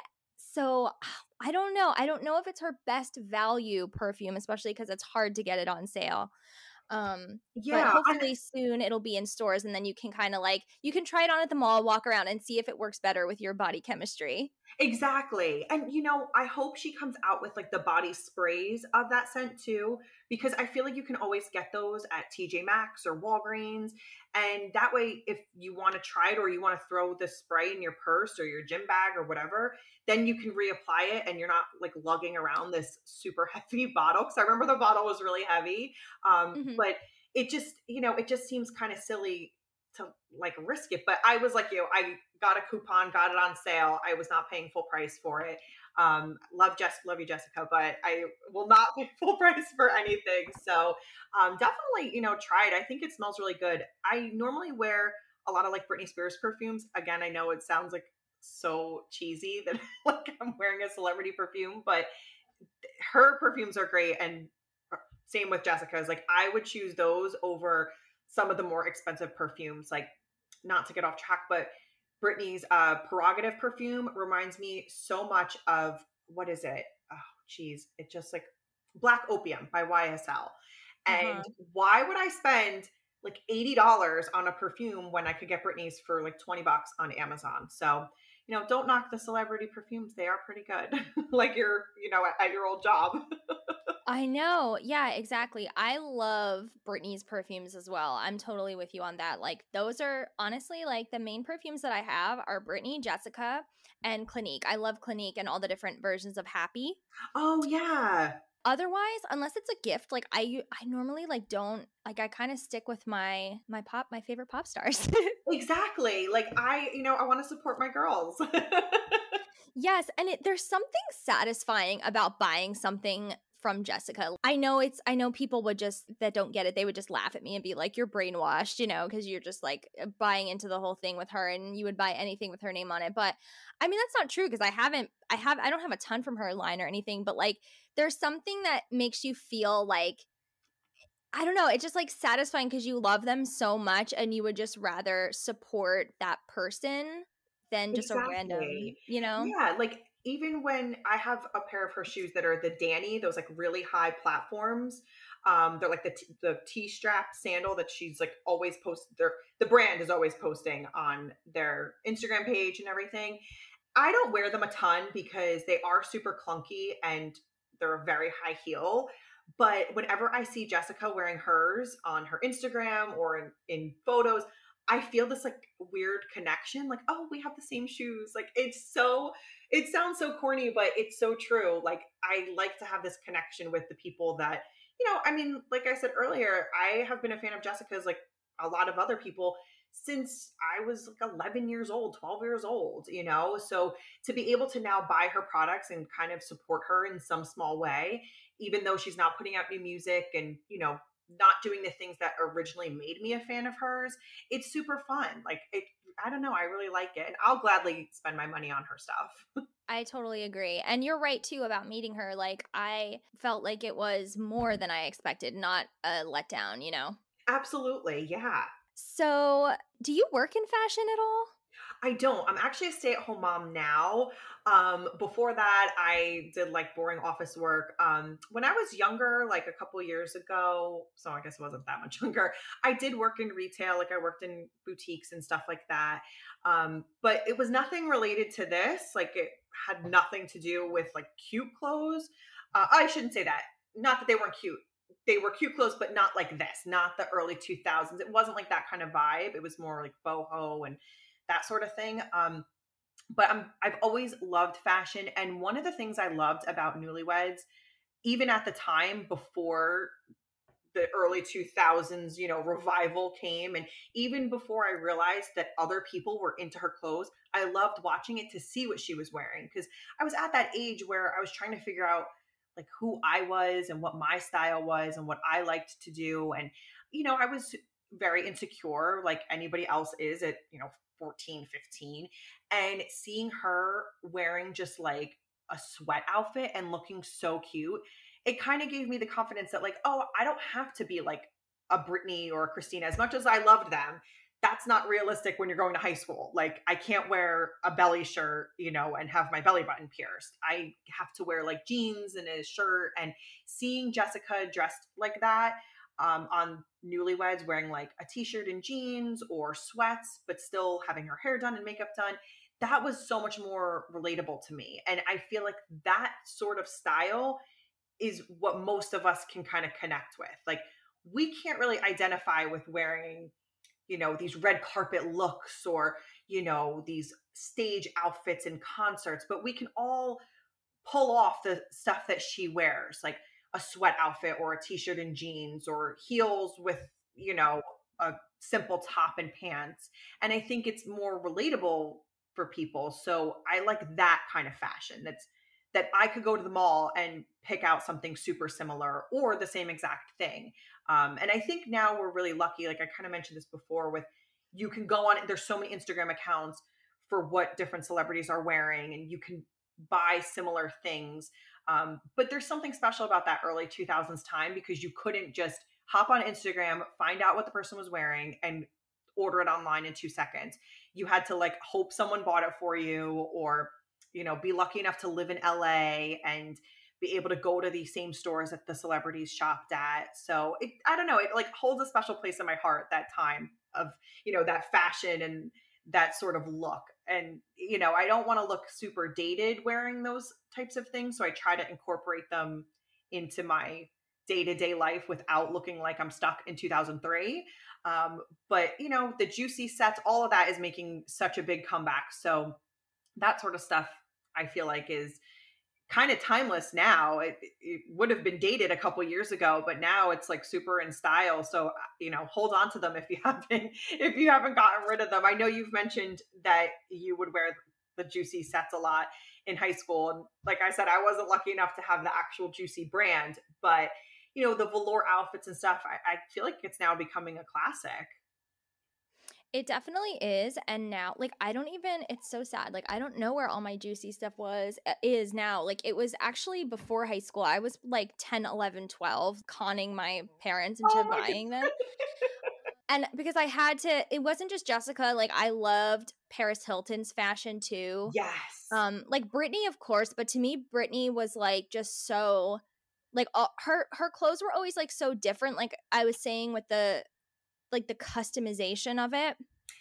[SPEAKER 7] So I don't know. I don't know if it's her best value perfume, especially because it's hard to get it on sale. Um,
[SPEAKER 8] Yeah,
[SPEAKER 7] but
[SPEAKER 8] I-
[SPEAKER 7] hopefully soon it'll be in stores, and then you can kind of like you can try it on at the mall, walk around, and see if it works better with your body chemistry.
[SPEAKER 8] Exactly. And you know, I hope she comes out with like the body sprays of that scent too, because I feel like you can always get those at TJ Maxx or Walgreens. And that way, if you want to try it or you want to throw the spray in your purse or your gym bag or whatever, then you can reapply it and you're not like lugging around this super heavy bottle. Cause I remember the bottle was really heavy. Um,
[SPEAKER 7] Mhm.
[SPEAKER 8] but it just, you know, it just seems kind of silly to like risk it. But I was like you, know, I got a coupon, got it on sale. I was not paying full price for it. Um, love Jess, love you, Jessica, but I will not pay full price for anything. So um, definitely, you know, try it. I think it smells really good. I normally wear a lot of like Britney Spears perfumes. Again, I know it sounds like so cheesy that like I'm wearing a celebrity perfume, but her perfumes are great. And uh, same with Jessica's. Like I would choose those over some of the more expensive perfumes. Like not to get off track, but Britney's uh, prerogative perfume reminds me so much of what is it? Oh, geez, it just like Black Opium by YSL. And
[SPEAKER 7] Uh-huh.
[SPEAKER 8] why would I spend like eighty dollars on a perfume when I could get Britney's for like twenty bucks on Amazon? So you know, don't knock the celebrity perfumes; they are pretty good. like your, you know, at, at your old job.
[SPEAKER 7] I know. Yeah, exactly. I love Britney's perfumes as well. I'm totally with you on that. Like those are honestly like the main perfumes that I have are Britney, Jessica, and Clinique. I love Clinique and all the different versions of Happy.
[SPEAKER 8] oh yeah,
[SPEAKER 7] Otherwise, unless it's a gift, like I I normally like don't like I kind of stick with my my pop my favorite pop stars.
[SPEAKER 8] exactly. Like I, you know, I want to support my girls.
[SPEAKER 7] Yes, and it, there's something satisfying about buying something from Jessica. I know it's I know people would just that don't get it, they would just laugh at me and be like you're brainwashed, you know, cuz you're just like uh, buying into the whole thing with her and you would buy anything with her name on it. But I mean that's not true because I haven't I have I don't have a ton from her line or anything, but like there's something that makes you feel like I don't know, it's just like satisfying because you love them so much and you would just rather support that person than just a random, you know?
[SPEAKER 8] Yeah, like even when I have a pair of her shoes that are the Danny, those like really high platforms. Um, they're like the t- the T strap sandal that she's like always post. Their the brand is always posting on their Instagram page and everything. I don't wear them a ton because they are super clunky and they're a very high heel. But whenever I see Jessica wearing hers on her Instagram or in, in photos, I feel this like weird connection. Like, oh, we have the same shoes. Like, it's so, it sounds so corny, but it's so true. Like, I like to have this connection with the people that, you know, I mean, like I said earlier, I have been a fan of Jessica's like a lot of other people since I was like 11 years old, 12 years old, you know? So to be able to now buy her products and kind of support her in some small way, even though she's not putting out new music and, you know, not doing the things that originally made me a fan of hers, it's super fun. Like, it, I don't know, I really like it. And I'll gladly spend my money on her stuff.
[SPEAKER 7] I totally agree. And you're right too about meeting her. Like I felt like it was more than I expected, not a letdown, you know.
[SPEAKER 8] Absolutely. Yeah.
[SPEAKER 7] So, do you work in fashion at all?
[SPEAKER 8] I don't. I'm actually a stay at home mom now. Um, before that, I did like boring office work. Um, when I was younger, like a couple years ago, so I guess it wasn't that much younger, I did work in retail. Like I worked in boutiques and stuff like that. Um, but it was nothing related to this. Like it had nothing to do with like cute clothes. Uh, I shouldn't say that. Not that they weren't cute. They were cute clothes, but not like this, not the early 2000s. It wasn't like that kind of vibe. It was more like boho and that sort of thing. Um, but I'm, I've always loved fashion. And one of the things I loved about Newlyweds, even at the time before the early 2000s, you know, revival came, and even before I realized that other people were into her clothes, I loved watching it to see what she was wearing because I was at that age where I was trying to figure out like who I was and what my style was and what I liked to do. And, you know, I was very insecure like anybody else is at, you know, 14, 15. And seeing her wearing just like a sweat outfit and looking so cute, it kind of gave me the confidence that, like, oh, I don't have to be like a Britney or a Christina. As much as I loved them, that's not realistic when you're going to high school. Like, I can't wear a belly shirt, you know, and have my belly button pierced. I have to wear like jeans and a shirt. And seeing Jessica dressed like that um, on Newlyweds, wearing like a t shirt and jeans or sweats, but still having her hair done and makeup done, that was so much more relatable to me. And I feel like that sort of style is what most of us can kind of connect with. Like, we can't really identify with wearing you know these red carpet looks or you know these stage outfits in concerts but we can all pull off the stuff that she wears like a sweat outfit or a t-shirt and jeans or heels with you know a simple top and pants and i think it's more relatable for people so i like that kind of fashion that's that i could go to the mall and pick out something super similar or the same exact thing um, and I think now we're really lucky. Like I kind of mentioned this before, with you can go on. There's so many Instagram accounts for what different celebrities are wearing, and you can buy similar things. Um, but there's something special about that early 2000s time because you couldn't just hop on Instagram, find out what the person was wearing, and order it online in two seconds. You had to like hope someone bought it for you, or you know, be lucky enough to live in LA and be able to go to these same stores that the celebrities shopped at. So it, I don't know, it like holds a special place in my heart that time of, you know, that fashion and that sort of look. And, you know, I don't want to look super dated wearing those types of things. So I try to incorporate them into my day to day life without looking like I'm stuck in 2003. Um, but, you know, the juicy sets, all of that is making such a big comeback. So that sort of stuff I feel like is kind of timeless now. It, it, would have been dated a couple years ago, but now it's like super in style. So uh, you know, hold on to them if you haven't if you haven't gotten rid of them. I know you've mentioned that you would wear the juicy sets a lot in high school, and like I said, I wasn't lucky enough to have the actual juicy brand, but you know, the velour outfits and stuff. I, I feel like it's now becoming a classic.
[SPEAKER 7] It definitely is. And now, like, I don't even, it's so sad. Like, I don't know where all my juicy stuff was, uh, is now. Like, it was actually before high school. I was like 10, 11, 12, conning my parents into oh my buying them. and because I had to, it wasn't just Jessica. Like, I loved Paris Hilton's fashion too.
[SPEAKER 8] Yes.
[SPEAKER 7] Um, like Britney, of course, but to me, Britney was like just so, like, all, her her clothes were always like so different. Like I was saying with the like the customization of it.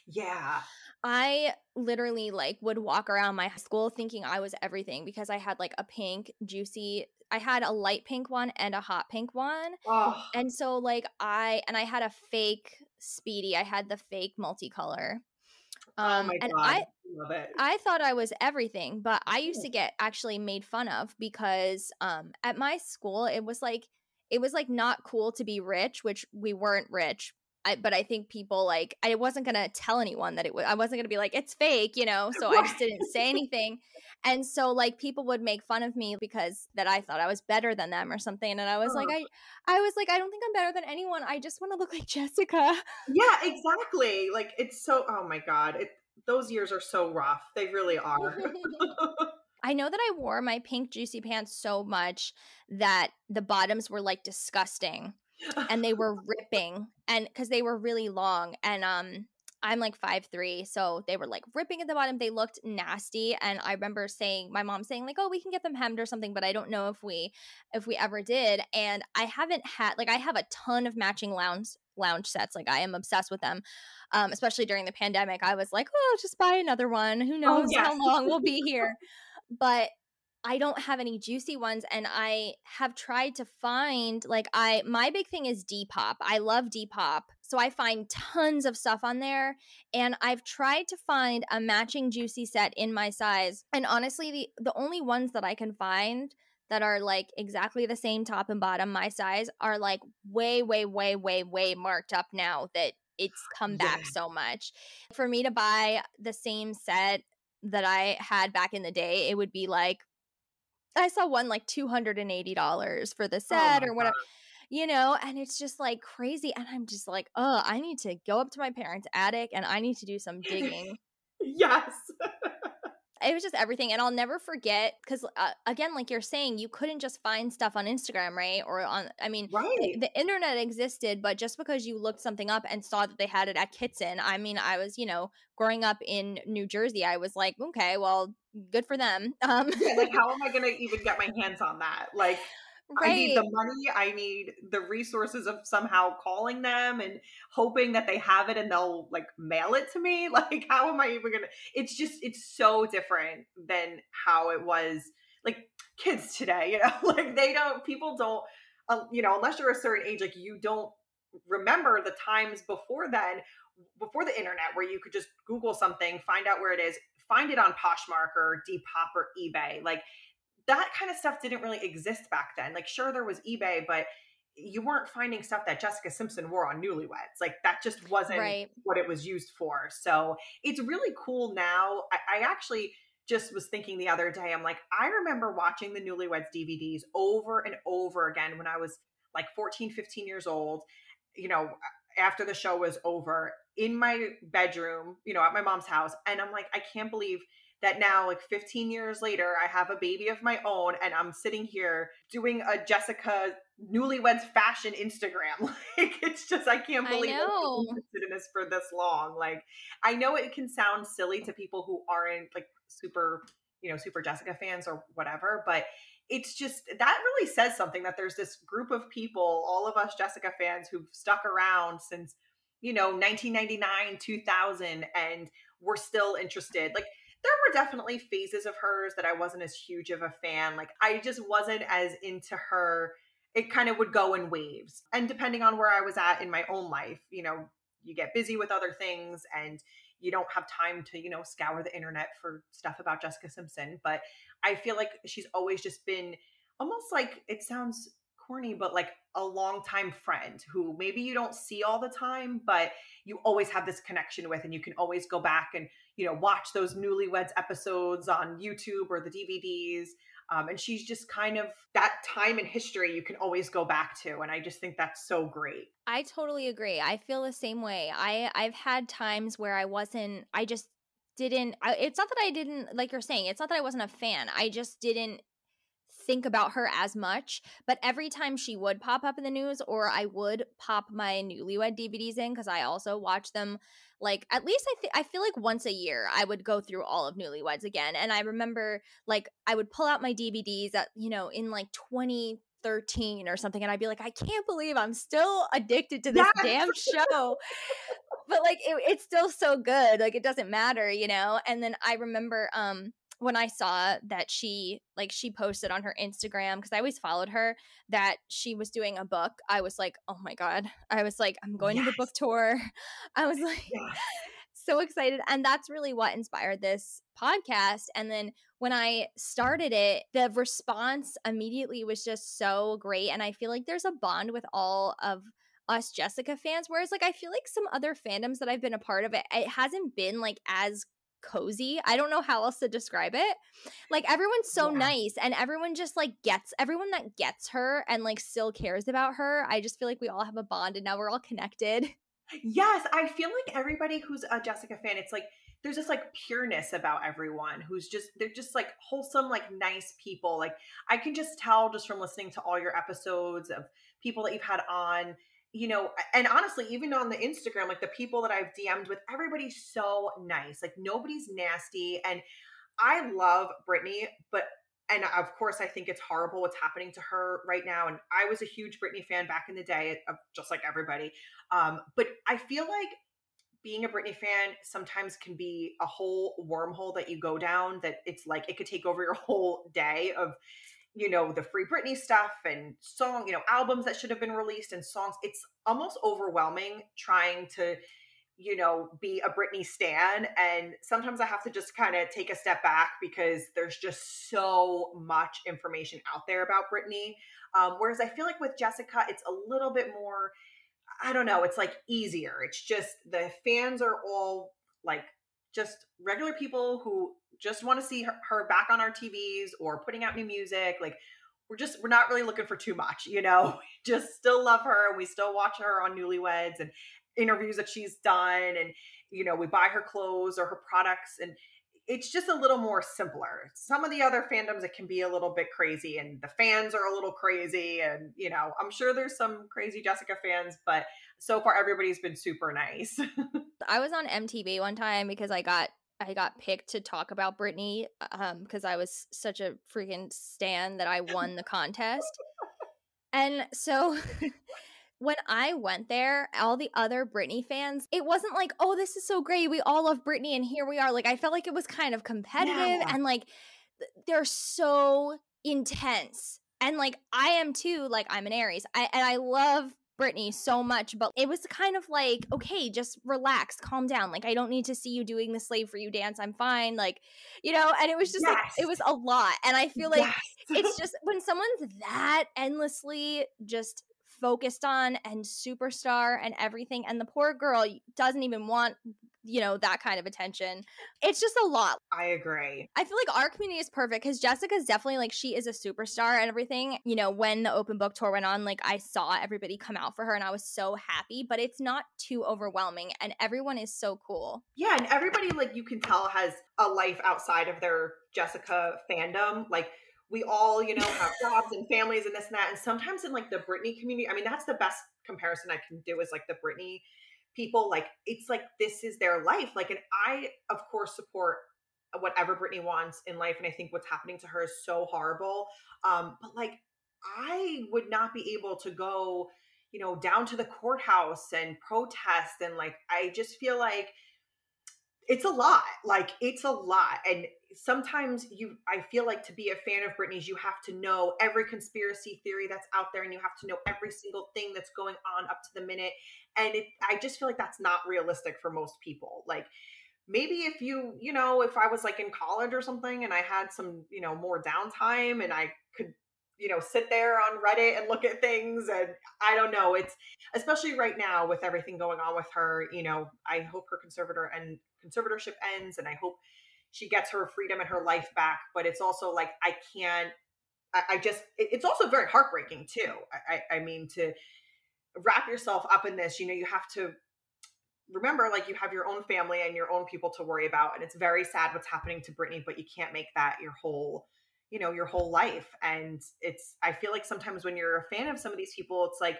[SPEAKER 8] Yeah.
[SPEAKER 7] I literally like would walk around my school thinking I was everything because I had like a pink juicy I had a light pink one and a hot pink one.
[SPEAKER 8] Oh.
[SPEAKER 7] And so like I and I had a fake speedy. I had the fake multicolor.
[SPEAKER 8] Oh um, oh my
[SPEAKER 7] and
[SPEAKER 8] God.
[SPEAKER 7] I
[SPEAKER 8] love it.
[SPEAKER 7] I thought I was everything, but I used to get actually made fun of because um at my school it was like it was like not cool to be rich, which we weren't rich, I, but I think people like I wasn't gonna tell anyone that it was I wasn't gonna be like it's fake, you know. So I just didn't say anything, and so like people would make fun of me because that I thought I was better than them or something, and I was like I I was like I don't think I'm better than anyone. I just want to look like Jessica.
[SPEAKER 8] Yeah, exactly. Like it's so. Oh my god, it, those years are so rough. They really are.
[SPEAKER 7] I know that I wore my pink juicy pants so much that the bottoms were like disgusting and they were ripping and because they were really long and um I'm like five three, so they were like ripping at the bottom. They looked nasty, and I remember saying, my mom saying like, "Oh, we can get them hemmed or something," but I don't know if we if we ever did. And I haven't had like I have a ton of matching lounge lounge sets. Like I am obsessed with them, um, especially during the pandemic. I was like, "Oh, just buy another one. Who oh, knows oh, yes. how long we'll be here." but I don't have any juicy ones and I have tried to find like I my big thing is Depop. I love Depop. So I find tons of stuff on there and I've tried to find a matching juicy set in my size. And honestly, the the only ones that I can find that are like exactly the same top and bottom my size are like way way way way way marked up now that it's come back
[SPEAKER 8] Yeah.
[SPEAKER 7] so much. For me to buy the same set that I had back in the day, it would be like I saw one like $280 for the oh set
[SPEAKER 8] Oh
[SPEAKER 7] or whatever. You know, and it's just like crazy. And I'm just like, oh, I need to go up to my parents' attic and I need to do some digging.
[SPEAKER 8] Yes.
[SPEAKER 7] It was just everything and i'll never forget because uh, again like you're saying you couldn't just find stuff on instagram right or on i mean
[SPEAKER 8] right.
[SPEAKER 7] the, the internet existed but just because you looked something up and saw that they had it at kitson i mean i was you know growing up in new jersey i was like okay well good for them um
[SPEAKER 8] yeah, like how am I gonna even get my hands on that? Like I need the money, I need the resources of somehow calling them and hoping that they have it and they'll like mail it to me. Like how am I even gonna it's just it's so different than how it was like kids today, you know, like they don't people don't uh, you know, unless you're a certain age, like you don't remember the times before then before the internet where you could just google something find out where it is find it on poshmark or depop or ebay. Like that kind of stuff didn't really exist back then like sure there was ebay but you weren't finding stuff that jessica simpson wore on newlyweds like that just wasn't
[SPEAKER 7] Right.
[SPEAKER 8] what it was used for so it's really cool now I, I actually just was thinking the other day i'm like i remember watching the newlyweds dvds over and over again when i was like 14 15 years old you know after the show was over in my bedroom, you know, at my mom's house. And I'm like, I can't believe that now, like 15 years later, I have a baby of my own and I'm sitting here doing a Jessica newlyweds fashion Instagram. Like, it's just, I can't
[SPEAKER 7] I
[SPEAKER 8] believe I've been interested in this for this long. Like, I know it can sound silly to people who aren't like super, you know, super Jessica fans or whatever, but it's just that really says something that there's this group of people, all of us Jessica fans who've stuck around since, you know, 1999, 2000, and we're still interested. Like, there were definitely phases of hers that I wasn't as huge of a fan. Like, I just wasn't as into her. It kind of would go in waves. And depending on where I was at in my own life, you know, you get busy with other things and you don't have time to, you know, scour the internet for stuff about Jessica Simpson. But I feel like she's always just been almost like it sounds corny, but like a longtime friend who maybe you don't see all the time, but you always have this connection with, and you can always go back and you know watch those newlyweds episodes on YouTube or the DVDs. Um, and she's just kind of that time in history you can always go back to, and I just think that's so great.
[SPEAKER 7] I totally agree. I feel the same way. I I've had times where I wasn't I just didn't I, it's not that I didn't like you're saying, it's not that I wasn't a fan. I just didn't think about her as much, but every time she would pop up in the news or I would pop my newlywed DVDs in cuz I also watch them like at least I th- I feel like once a year I would go through all of newlyweds again and I remember like I would pull out my DVDs at you know in like 20 13 or something and I'd be like I can't believe I'm still addicted to this
[SPEAKER 8] Yes.
[SPEAKER 7] damn show but like it, it's still so good like it doesn't matter you know and then I remember um when I saw that she like she posted on her Instagram because I always followed her that she was doing a book I was like oh my god. I was like I'm going to the book tour. I was like so excited and that's really what inspired this podcast and then when i started it the response immediately was just so great and i feel like there's a bond with all of us jessica fans whereas like i feel like some other fandoms that i've been a part of it it hasn't been like as cozy i don't know how else to describe it like everyone's so
[SPEAKER 8] Yeah.
[SPEAKER 7] nice and everyone just like gets everyone that gets her and like still cares about her i just feel like we all have a bond and now we're all connected
[SPEAKER 8] Yes, I feel like everybody who's a Jessica fan, it's like there's this like pureness about everyone who's just they're just like wholesome, like nice people. Like I can just tell just from listening to all your episodes of people that you've had on, you know, and honestly, even on the Instagram, like the people that I've DM'd with, everybody's so nice. Like nobody's nasty. And I love Britney, but and of course, I think it's horrible what's happening to her right now. And I was a huge Britney fan back in the day, just like everybody. Um, but I feel like being a Britney fan sometimes can be a whole wormhole that you go down that it's like it could take over your whole day of you know the free Britney stuff and song, you know, albums that should have been released and songs. It's almost overwhelming trying to you know, be a Britney stan. And sometimes I have to just kind of take a step back because there's just so much information out there about Britney. Um, whereas I feel like with Jessica, it's a little bit more, I don't know, it's like easier. It's just the fans are all like just regular people who just want to see her, her back on our TVs or putting out new music. Like, we're just we're not really looking for too much you know we just still love her and we still watch her on newlyweds and interviews that she's done and you know we buy her clothes or her products and it's just a little more simpler some of the other fandoms it can be a little bit crazy and the fans are a little crazy and you know i'm sure there's some crazy jessica fans but so far everybody's been super nice
[SPEAKER 7] i was on mtv one time because i got I got picked to talk about Britney um because I was such a freaking stan that I won the contest. And so when I went there, all the other Britney fans, it wasn't like, oh, this is so great. We all love Britney and here we are. Like, I felt like it was kind of competitive yeah. and like they're so intense. And like, I am too, like, I'm an Aries. I, and I love Britney so much, but it was kind of like, okay, just relax, calm down. Like, I don't need to see you doing the slave for you dance. I'm fine. Like, you know, and it was just yes. like, it was a lot. And I feel like yes. it's just when someone's that endlessly just focused on and superstar and everything and the poor girl doesn't even want you know that kind of attention. It's just a lot.
[SPEAKER 8] I agree.
[SPEAKER 7] I feel like our community is perfect because jessica's definitely like she is a superstar and everything. You know when the open book tour went on like i saw everybody come out for her and i was so happy but it's not too overwhelming and everyone is so cool.
[SPEAKER 8] Yeah and everybody like you can tell has a life outside of their jessica fandom. Like we all, you know, have jobs and families and this and that. And sometimes in like the Britney community, I mean, that's the best comparison I can do is like the Britney people. Like, it's like this is their life. Like, and I, of course, support whatever Britney wants in life. And I think what's happening to her is so horrible. Um, but like, I would not be able to go, you know, down to the courthouse and protest. And like, I just feel like, it's a lot. Like it's a lot. And sometimes you I feel like to be a fan of Britney's, you have to know every conspiracy theory that's out there and you have to know every single thing that's going on up to the minute. And it I just feel like that's not realistic for most people. Like maybe if you, you know, if I was like in college or something and I had some, you know, more downtime and I could you know sit there on reddit and look at things and i don't know it's especially right now with everything going on with her you know i hope her conservator and conservatorship ends and I hope she gets her freedom and her life back. But it's also like, I can't, I, I just, it, it's also very heartbreaking too. I, I, I mean, to wrap yourself up in this, you know, you have to remember like you have your own family and your own people to worry about and it's very sad what's happening to Britney but you can't make that your whole you know your whole life and it's I feel like sometimes when you're a fan of some of these people it's like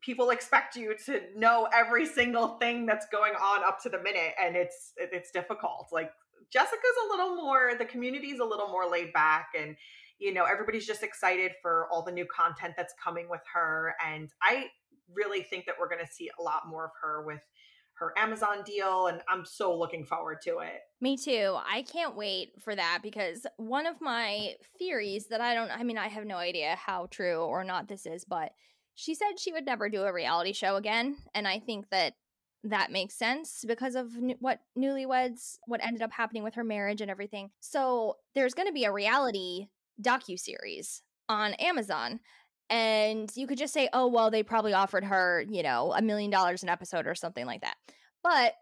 [SPEAKER 8] people expect you to know every single thing that's going on up to the minute and it's it's difficult like jessica's a little more the community's a little more laid back and you know everybody's just excited for all the new content that's coming with her and i really think that we're going to see a lot more of her with her Amazon deal, and I'm so looking forward to it.
[SPEAKER 7] Me too. I can't wait for that because one of my theories that I don't, I mean, I have no idea how true or not this is, but she said she would never do a reality show again and i think that that makes sense because of what newlyweds what ended up happening with her marriage and everything. So there's going to be a reality docu series on amazon and you could just say oh well they probably offered her you know a million dollars an episode or something like that. But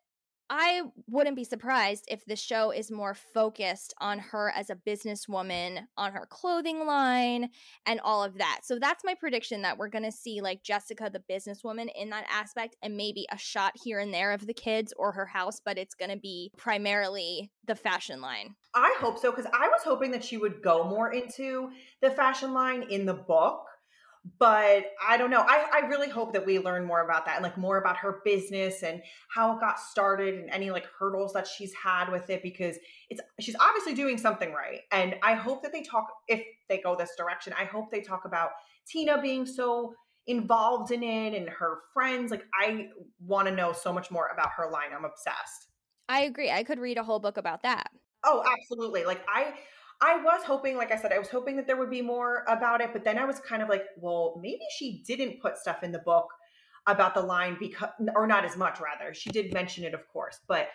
[SPEAKER 7] I wouldn't be surprised if the show is more focused on her as a businesswoman, on her clothing line, and all of that. So that's my prediction that we're going to see like Jessica, the businesswoman, in that aspect, and maybe a shot here and there of the kids or her house, but it's going to be primarily the fashion line.
[SPEAKER 8] I hope so because I was hoping that she would go more into the fashion line in the book but I don't know. I, I really hope that we learn more about that and like more about her business and how it got started and any like hurdles that she's had with it because it's she's obviously doing something right. And I hope that they talk if they go this direction. I hope they talk about Tina being so involved in it and her friends. Like I want to know so much more about her line. I'm obsessed.
[SPEAKER 7] I agree. I could read a whole book about that.
[SPEAKER 8] Oh, absolutely. Like I I was hoping, like I said, I was hoping that there would be more about it, but then I was kind of like, well, maybe she didn't put stuff in the book about the line because or not as much rather. She did mention it, of course, but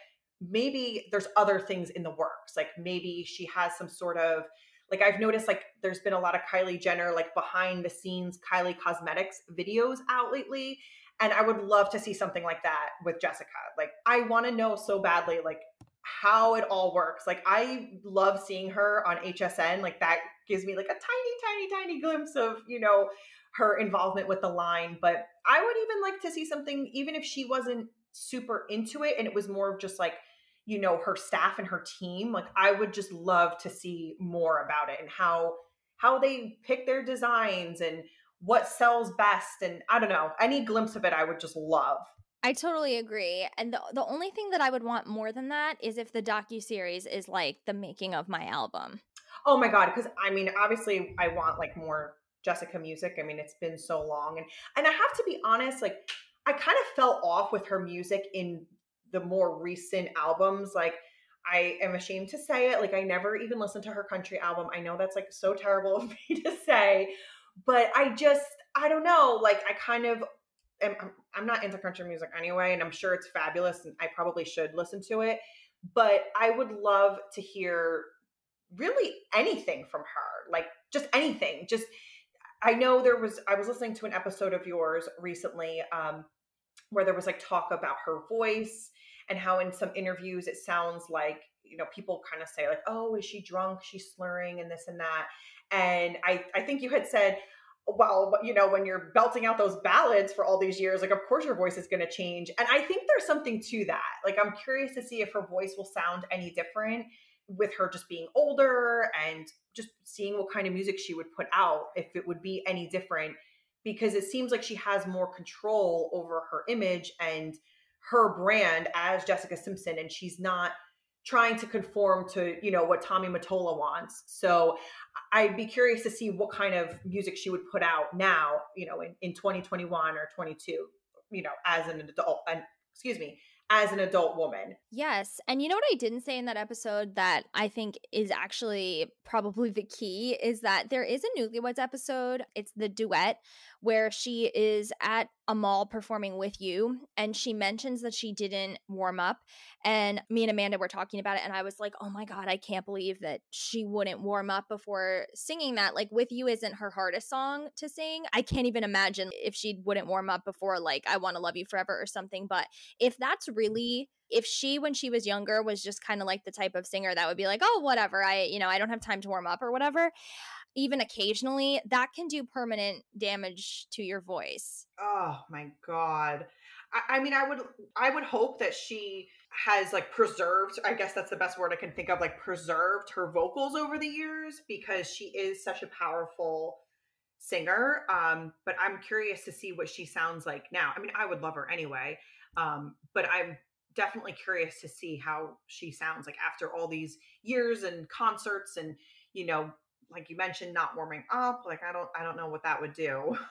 [SPEAKER 8] maybe there's other things in the works. Like maybe she has some sort of like I've noticed like there's been a lot of Kylie Jenner like behind the scenes Kylie Cosmetics videos out lately and I would love to see something like that with Jessica. Like I want to know so badly like how it all works. Like I love seeing her on HSN. Like that gives me like a tiny tiny tiny glimpse of, you know, her involvement with the line, but I would even like to see something even if she wasn't super into it and it was more of just like you know her staff and her team like i would just love to see more about it and how how they pick their designs and what sells best and i don't know any glimpse of it i would just love
[SPEAKER 7] I totally agree. And the the only thing that I would want more than that is if the docu series is like the making of my album.
[SPEAKER 8] Oh my god, because I mean, obviously, I want like more Jessica music. I mean, it's been so long, and and I have to be honest, like I kind of fell off with her music in the more recent albums. Like, I am ashamed to say it. Like, I never even listened to her country album. I know that's like so terrible of me to say, but I just, I don't know. Like, I kind of am, I'm not into country music anyway, and I'm sure it's fabulous and I probably should listen to it. But I would love to hear really anything from her, like just anything. Just, I know there was, I was listening to an episode of yours recently um, where there was like talk about her voice and how in some interviews it sounds like you know people kind of say like oh is she drunk she's slurring and this and that and i i think you had said well you know when you're belting out those ballads for all these years like of course your voice is going to change and i think there's something to that like i'm curious to see if her voice will sound any different with her just being older and just seeing what kind of music she would put out if it would be any different because it seems like she has more control over her image and her brand as Jessica Simpson and she's not trying to conform to, you know, what Tommy Mottola wants. So I'd be curious to see what kind of music she would put out now, you know, in, in 2021 or 22, you know, as an adult and excuse me, as an adult woman.
[SPEAKER 7] Yes. And you know what I didn't say in that episode that I think is actually probably the key is that there is a Newlyweds episode. It's the duet where she is at a mall performing with you and she mentions that she didn't warm up and me and Amanda were talking about it and I was like, "Oh my god, I can't believe that she wouldn't warm up before singing that. Like with you isn't her hardest song to sing. I can't even imagine if she wouldn't warm up before like I want to love you forever or something, but if that's really if she when she was younger was just kind of like the type of singer that would be like, "Oh, whatever. I, you know, I don't have time to warm up or whatever." even occasionally, that can do permanent damage to your voice.
[SPEAKER 8] Oh my god. I, I mean, I would I would hope that she has like preserved, I guess that's the best word I can think of, like preserved her vocals over the years because she is such a powerful singer. Um, but I'm curious to see what she sounds like now. I mean, I would love her anyway. Um, but I'm definitely curious to see how she sounds like after all these years and concerts and you know like you mentioned not warming up like i don't i don't know what that would do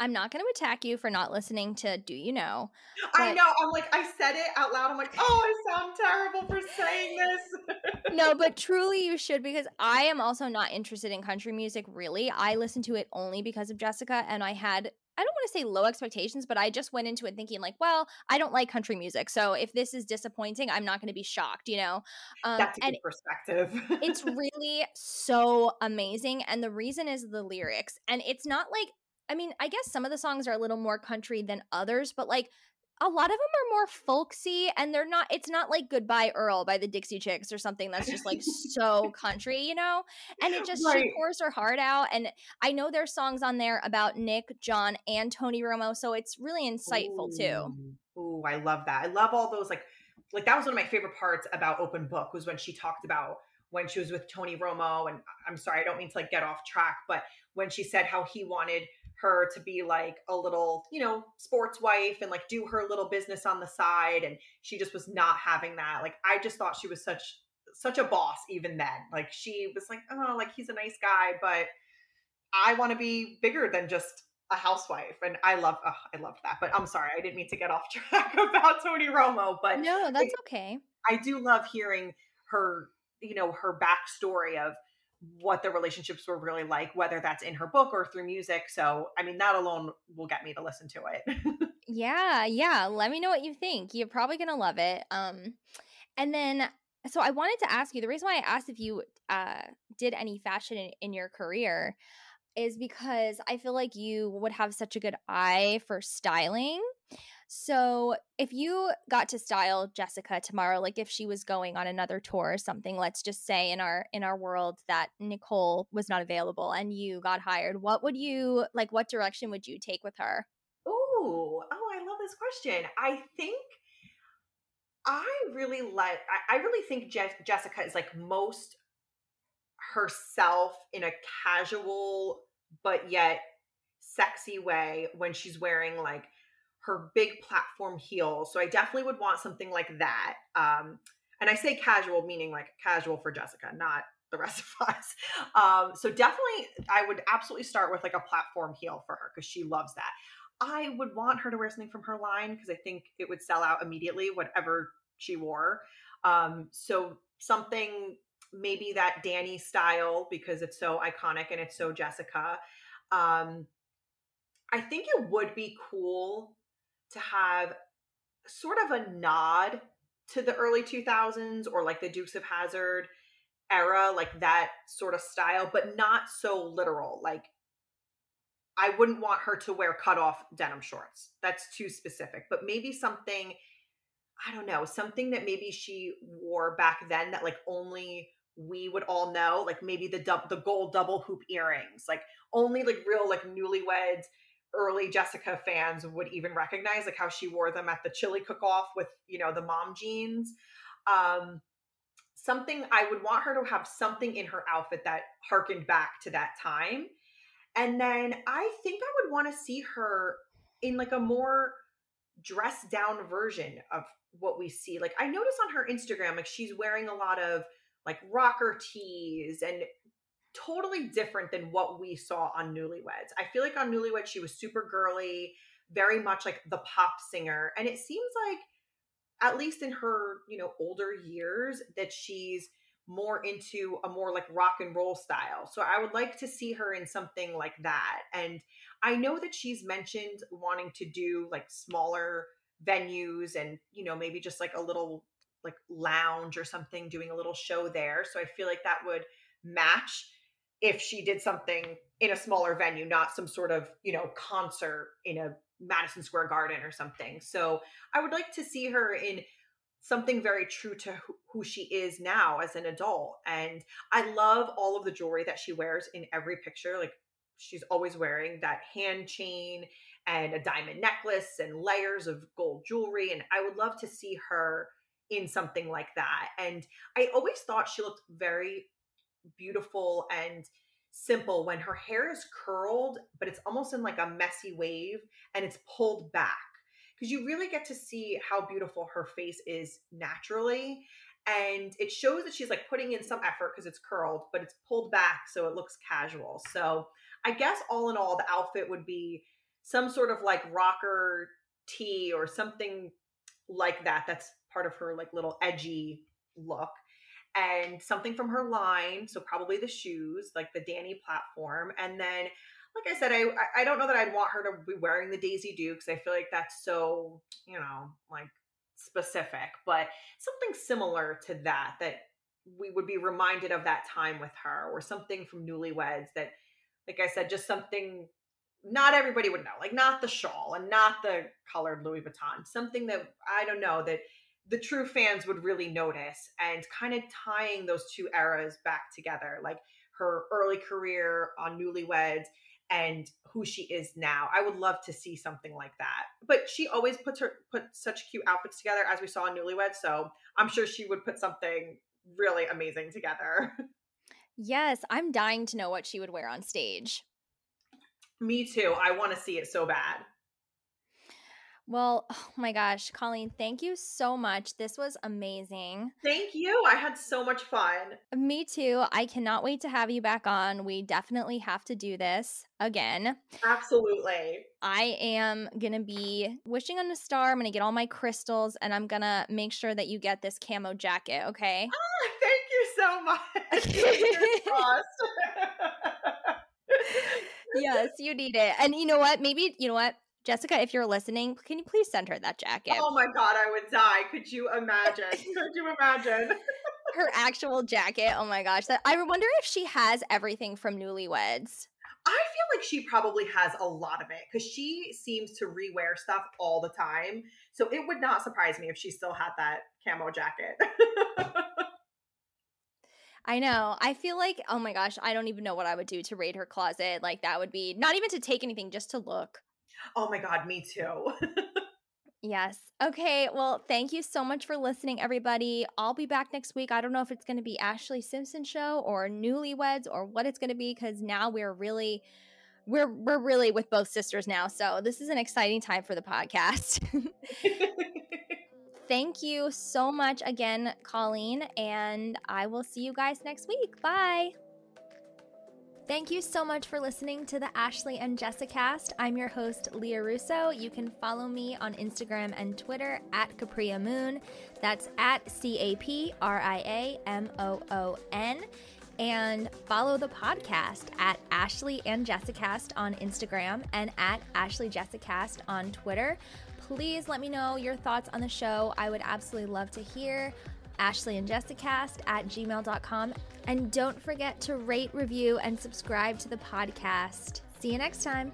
[SPEAKER 7] I'm not going to attack you for not listening to Do You Know?
[SPEAKER 8] I know. I'm like, I said it out loud. I'm like, oh, I sound terrible for saying this.
[SPEAKER 7] no, but truly you should because I am also not interested in country music, really. I listen to it only because of Jessica, and I had. I don't want to say low expectations, but I just went into it thinking like, well, I don't like country music, so if this is disappointing, I'm not going to be shocked, you know.
[SPEAKER 8] Um, That's a good perspective.
[SPEAKER 7] it's really so amazing, and the reason is the lyrics, and it's not like I mean, I guess some of the songs are a little more country than others, but like a lot of them are more folksy and they're not it's not like goodbye earl by the dixie chicks or something that's just like so country you know and it just right. she pours her heart out and i know there's songs on there about nick john and tony romo so it's really insightful
[SPEAKER 8] Ooh.
[SPEAKER 7] too
[SPEAKER 8] oh i love that i love all those like like that was one of my favorite parts about open book was when she talked about when she was with tony romo and i'm sorry i don't mean to like get off track but when she said how he wanted her to be like a little, you know, sports wife and like do her little business on the side and she just was not having that. Like I just thought she was such such a boss even then. Like she was like, "Oh, like he's a nice guy, but I want to be bigger than just a housewife, and I love oh, I loved that. But I'm sorry, I didn't mean to get off track about Tony Romo. But
[SPEAKER 7] No, that's
[SPEAKER 8] it-
[SPEAKER 7] okay.
[SPEAKER 8] I do love hearing her, you know, her backstory of what the relationships were really like, whether that's in her book or through music. So, I mean, that alone will get me to listen to it.
[SPEAKER 7] Yeah, yeah. Let me know what you think. You're probably gonna love it. Um, and then so I wanted to ask you the reason why I asked if you uh did any fashion in, in your career is because I feel like you would have such a good eye for styling. So if you got to style Jessica tomorrow, like if she was going on another tour or something, let's just say in our in our world that Nicole was not available and you got hired, what would you like? What direction would you take with her?
[SPEAKER 8] Ooh, oh, I love this question. I think I really like. I, really think Je- Jessica is like most herself in a casual but yet sexy way when she's wearing like her big platform heel. So I definitely would want something like that. Um, and I say casual, meaning like casual for Jessica, not the rest of us. Um, so definitely, I would absolutely start with like a platform heel for her because she loves that. I would want her to wear something from her line because I think it would sell out immediately, whatever she wore. Um, so something maybe that Dany style because it's so iconic and it's so Jessica. Um, I think it would be cool to have sort of a nod to the early 2000s or like the Dukes of Hazzard era, like that sort of style, but not so literal. Like I wouldn't want her to wear cut off denim shorts. That's too specific, but maybe something I don't know, something that maybe she wore back then that like only we would all know, like maybe the the gold double hoop earrings, like only like real like newlyweds early Jessica fans would even recognize like how she wore them at the chili cook off with, you know, the mom jeans. Um something I would want her to have something in her outfit that harkened back to that time. And then I think I would want to see her in like a more dressed down version of what we see. Like I notice on her Instagram, like she's wearing a lot of like rocker tees and totally different than what we saw on Newlyweds. I feel like on Newlyweds she was super girly, very much like the pop singer, and it seems like at least in her, you know, older years that she's more into a more like rock and roll style. So I would like to see her in something like that. And I know that she's mentioned wanting to do like smaller venues and, you know, maybe just like a little like lounge or something doing a little show there. So I feel like that would match if she did something in a smaller venue, not some sort of, you know, concert in a Madison Square Garden or something. So I would like to see her in something very true to who- she is now as an adult. And I love all of the jewelry that she wears in every picture. Like she's always wearing that hand chain and a diamond necklace and layers of gold jewelry. And I would love to see her in something like that. And I always thought she looked very beautiful and simple when her hair is curled, but it's almost in like a messy wave and it's pulled back because you really get to see how beautiful her face is naturally. And it shows that she's like putting in some effort because it's curled, but it's pulled back so it looks casual. So I guess all in all, the outfit would be some sort of like rocker tee or something like that. That's part of her like little edgy look and something from her line. So probably the shoes, like the Dany platform. And then, like I said, I I don't know that I'd want her to be wearing the Daisy Dukes. I feel like that's so you know like specific, but something similar to that that we would be reminded of that time with her, or something from Newlyweds that, like I said, just something not everybody would know, like not the shawl and not the colored Louis Vuitton, something that I don't know that the true fans would really notice and kind of tying those two eras back together, like her early career on Newlyweds and who she is now. I would love to see something like that. But she always puts her put such cute outfits together as we saw in Newlyweds, so I'm sure she would put something really amazing together.
[SPEAKER 7] Yes, I'm dying to know what she would wear on stage.
[SPEAKER 8] Me too. I want to see it so bad.
[SPEAKER 7] Well, oh my gosh, Colleen, thank you so much. This was amazing.
[SPEAKER 8] Thank you. I had so much fun.
[SPEAKER 7] Me too. I cannot wait to have you back on. We definitely have to do this again.
[SPEAKER 8] Absolutely.
[SPEAKER 7] I am going to be wishing on a star. I'm going to get all my crystals and I'm going to make sure that you get this camo jacket, okay?
[SPEAKER 8] Ah, thank you so much.
[SPEAKER 7] Yes, you need it. And you know what? Maybe, you know what? Jessica, if you're listening, can you please send her that jacket?
[SPEAKER 8] Oh my god, I would die. Could you imagine? Could you imagine?
[SPEAKER 7] her actual jacket. Oh my gosh. That I wonder if she has everything from Newlyweds.
[SPEAKER 8] I feel like she probably has a lot of it because she seems to rewear stuff all the time. So it would not surprise me if she still had that camo jacket.
[SPEAKER 7] I know. I feel like, oh my gosh, I don't even know what I would do to raid her closet. Like, that would be not even to take anything, just to look.
[SPEAKER 8] Oh my God, me too.
[SPEAKER 7] yes. Okay. Well, thank you so much for listening, everybody. I'll be back next week. I don't know if it's going to be Ashlee Simpson show or Newlyweds or what it's going to be because now we're really. We're we're really with both sisters now, so this is an exciting time for the podcast. Thank you so much again, Colleen, and I will see you guys next week. Bye. Thank you so much for listening to the Ashlee and Jessica Jessicast. I'm your host, Lia Russo. You can follow me on Instagram and Twitter at Capria Moon. That's at C A P R I A M O O N. And follow the podcast at Ashlee and Jessicast on Instagram and at Ashlee Jessicast on Twitter. Please let me know your thoughts on the show. I would absolutely love to hear. Ashlee and Jessicast at gmail.com. And don't forget to rate, review, and subscribe to the podcast. See you next time.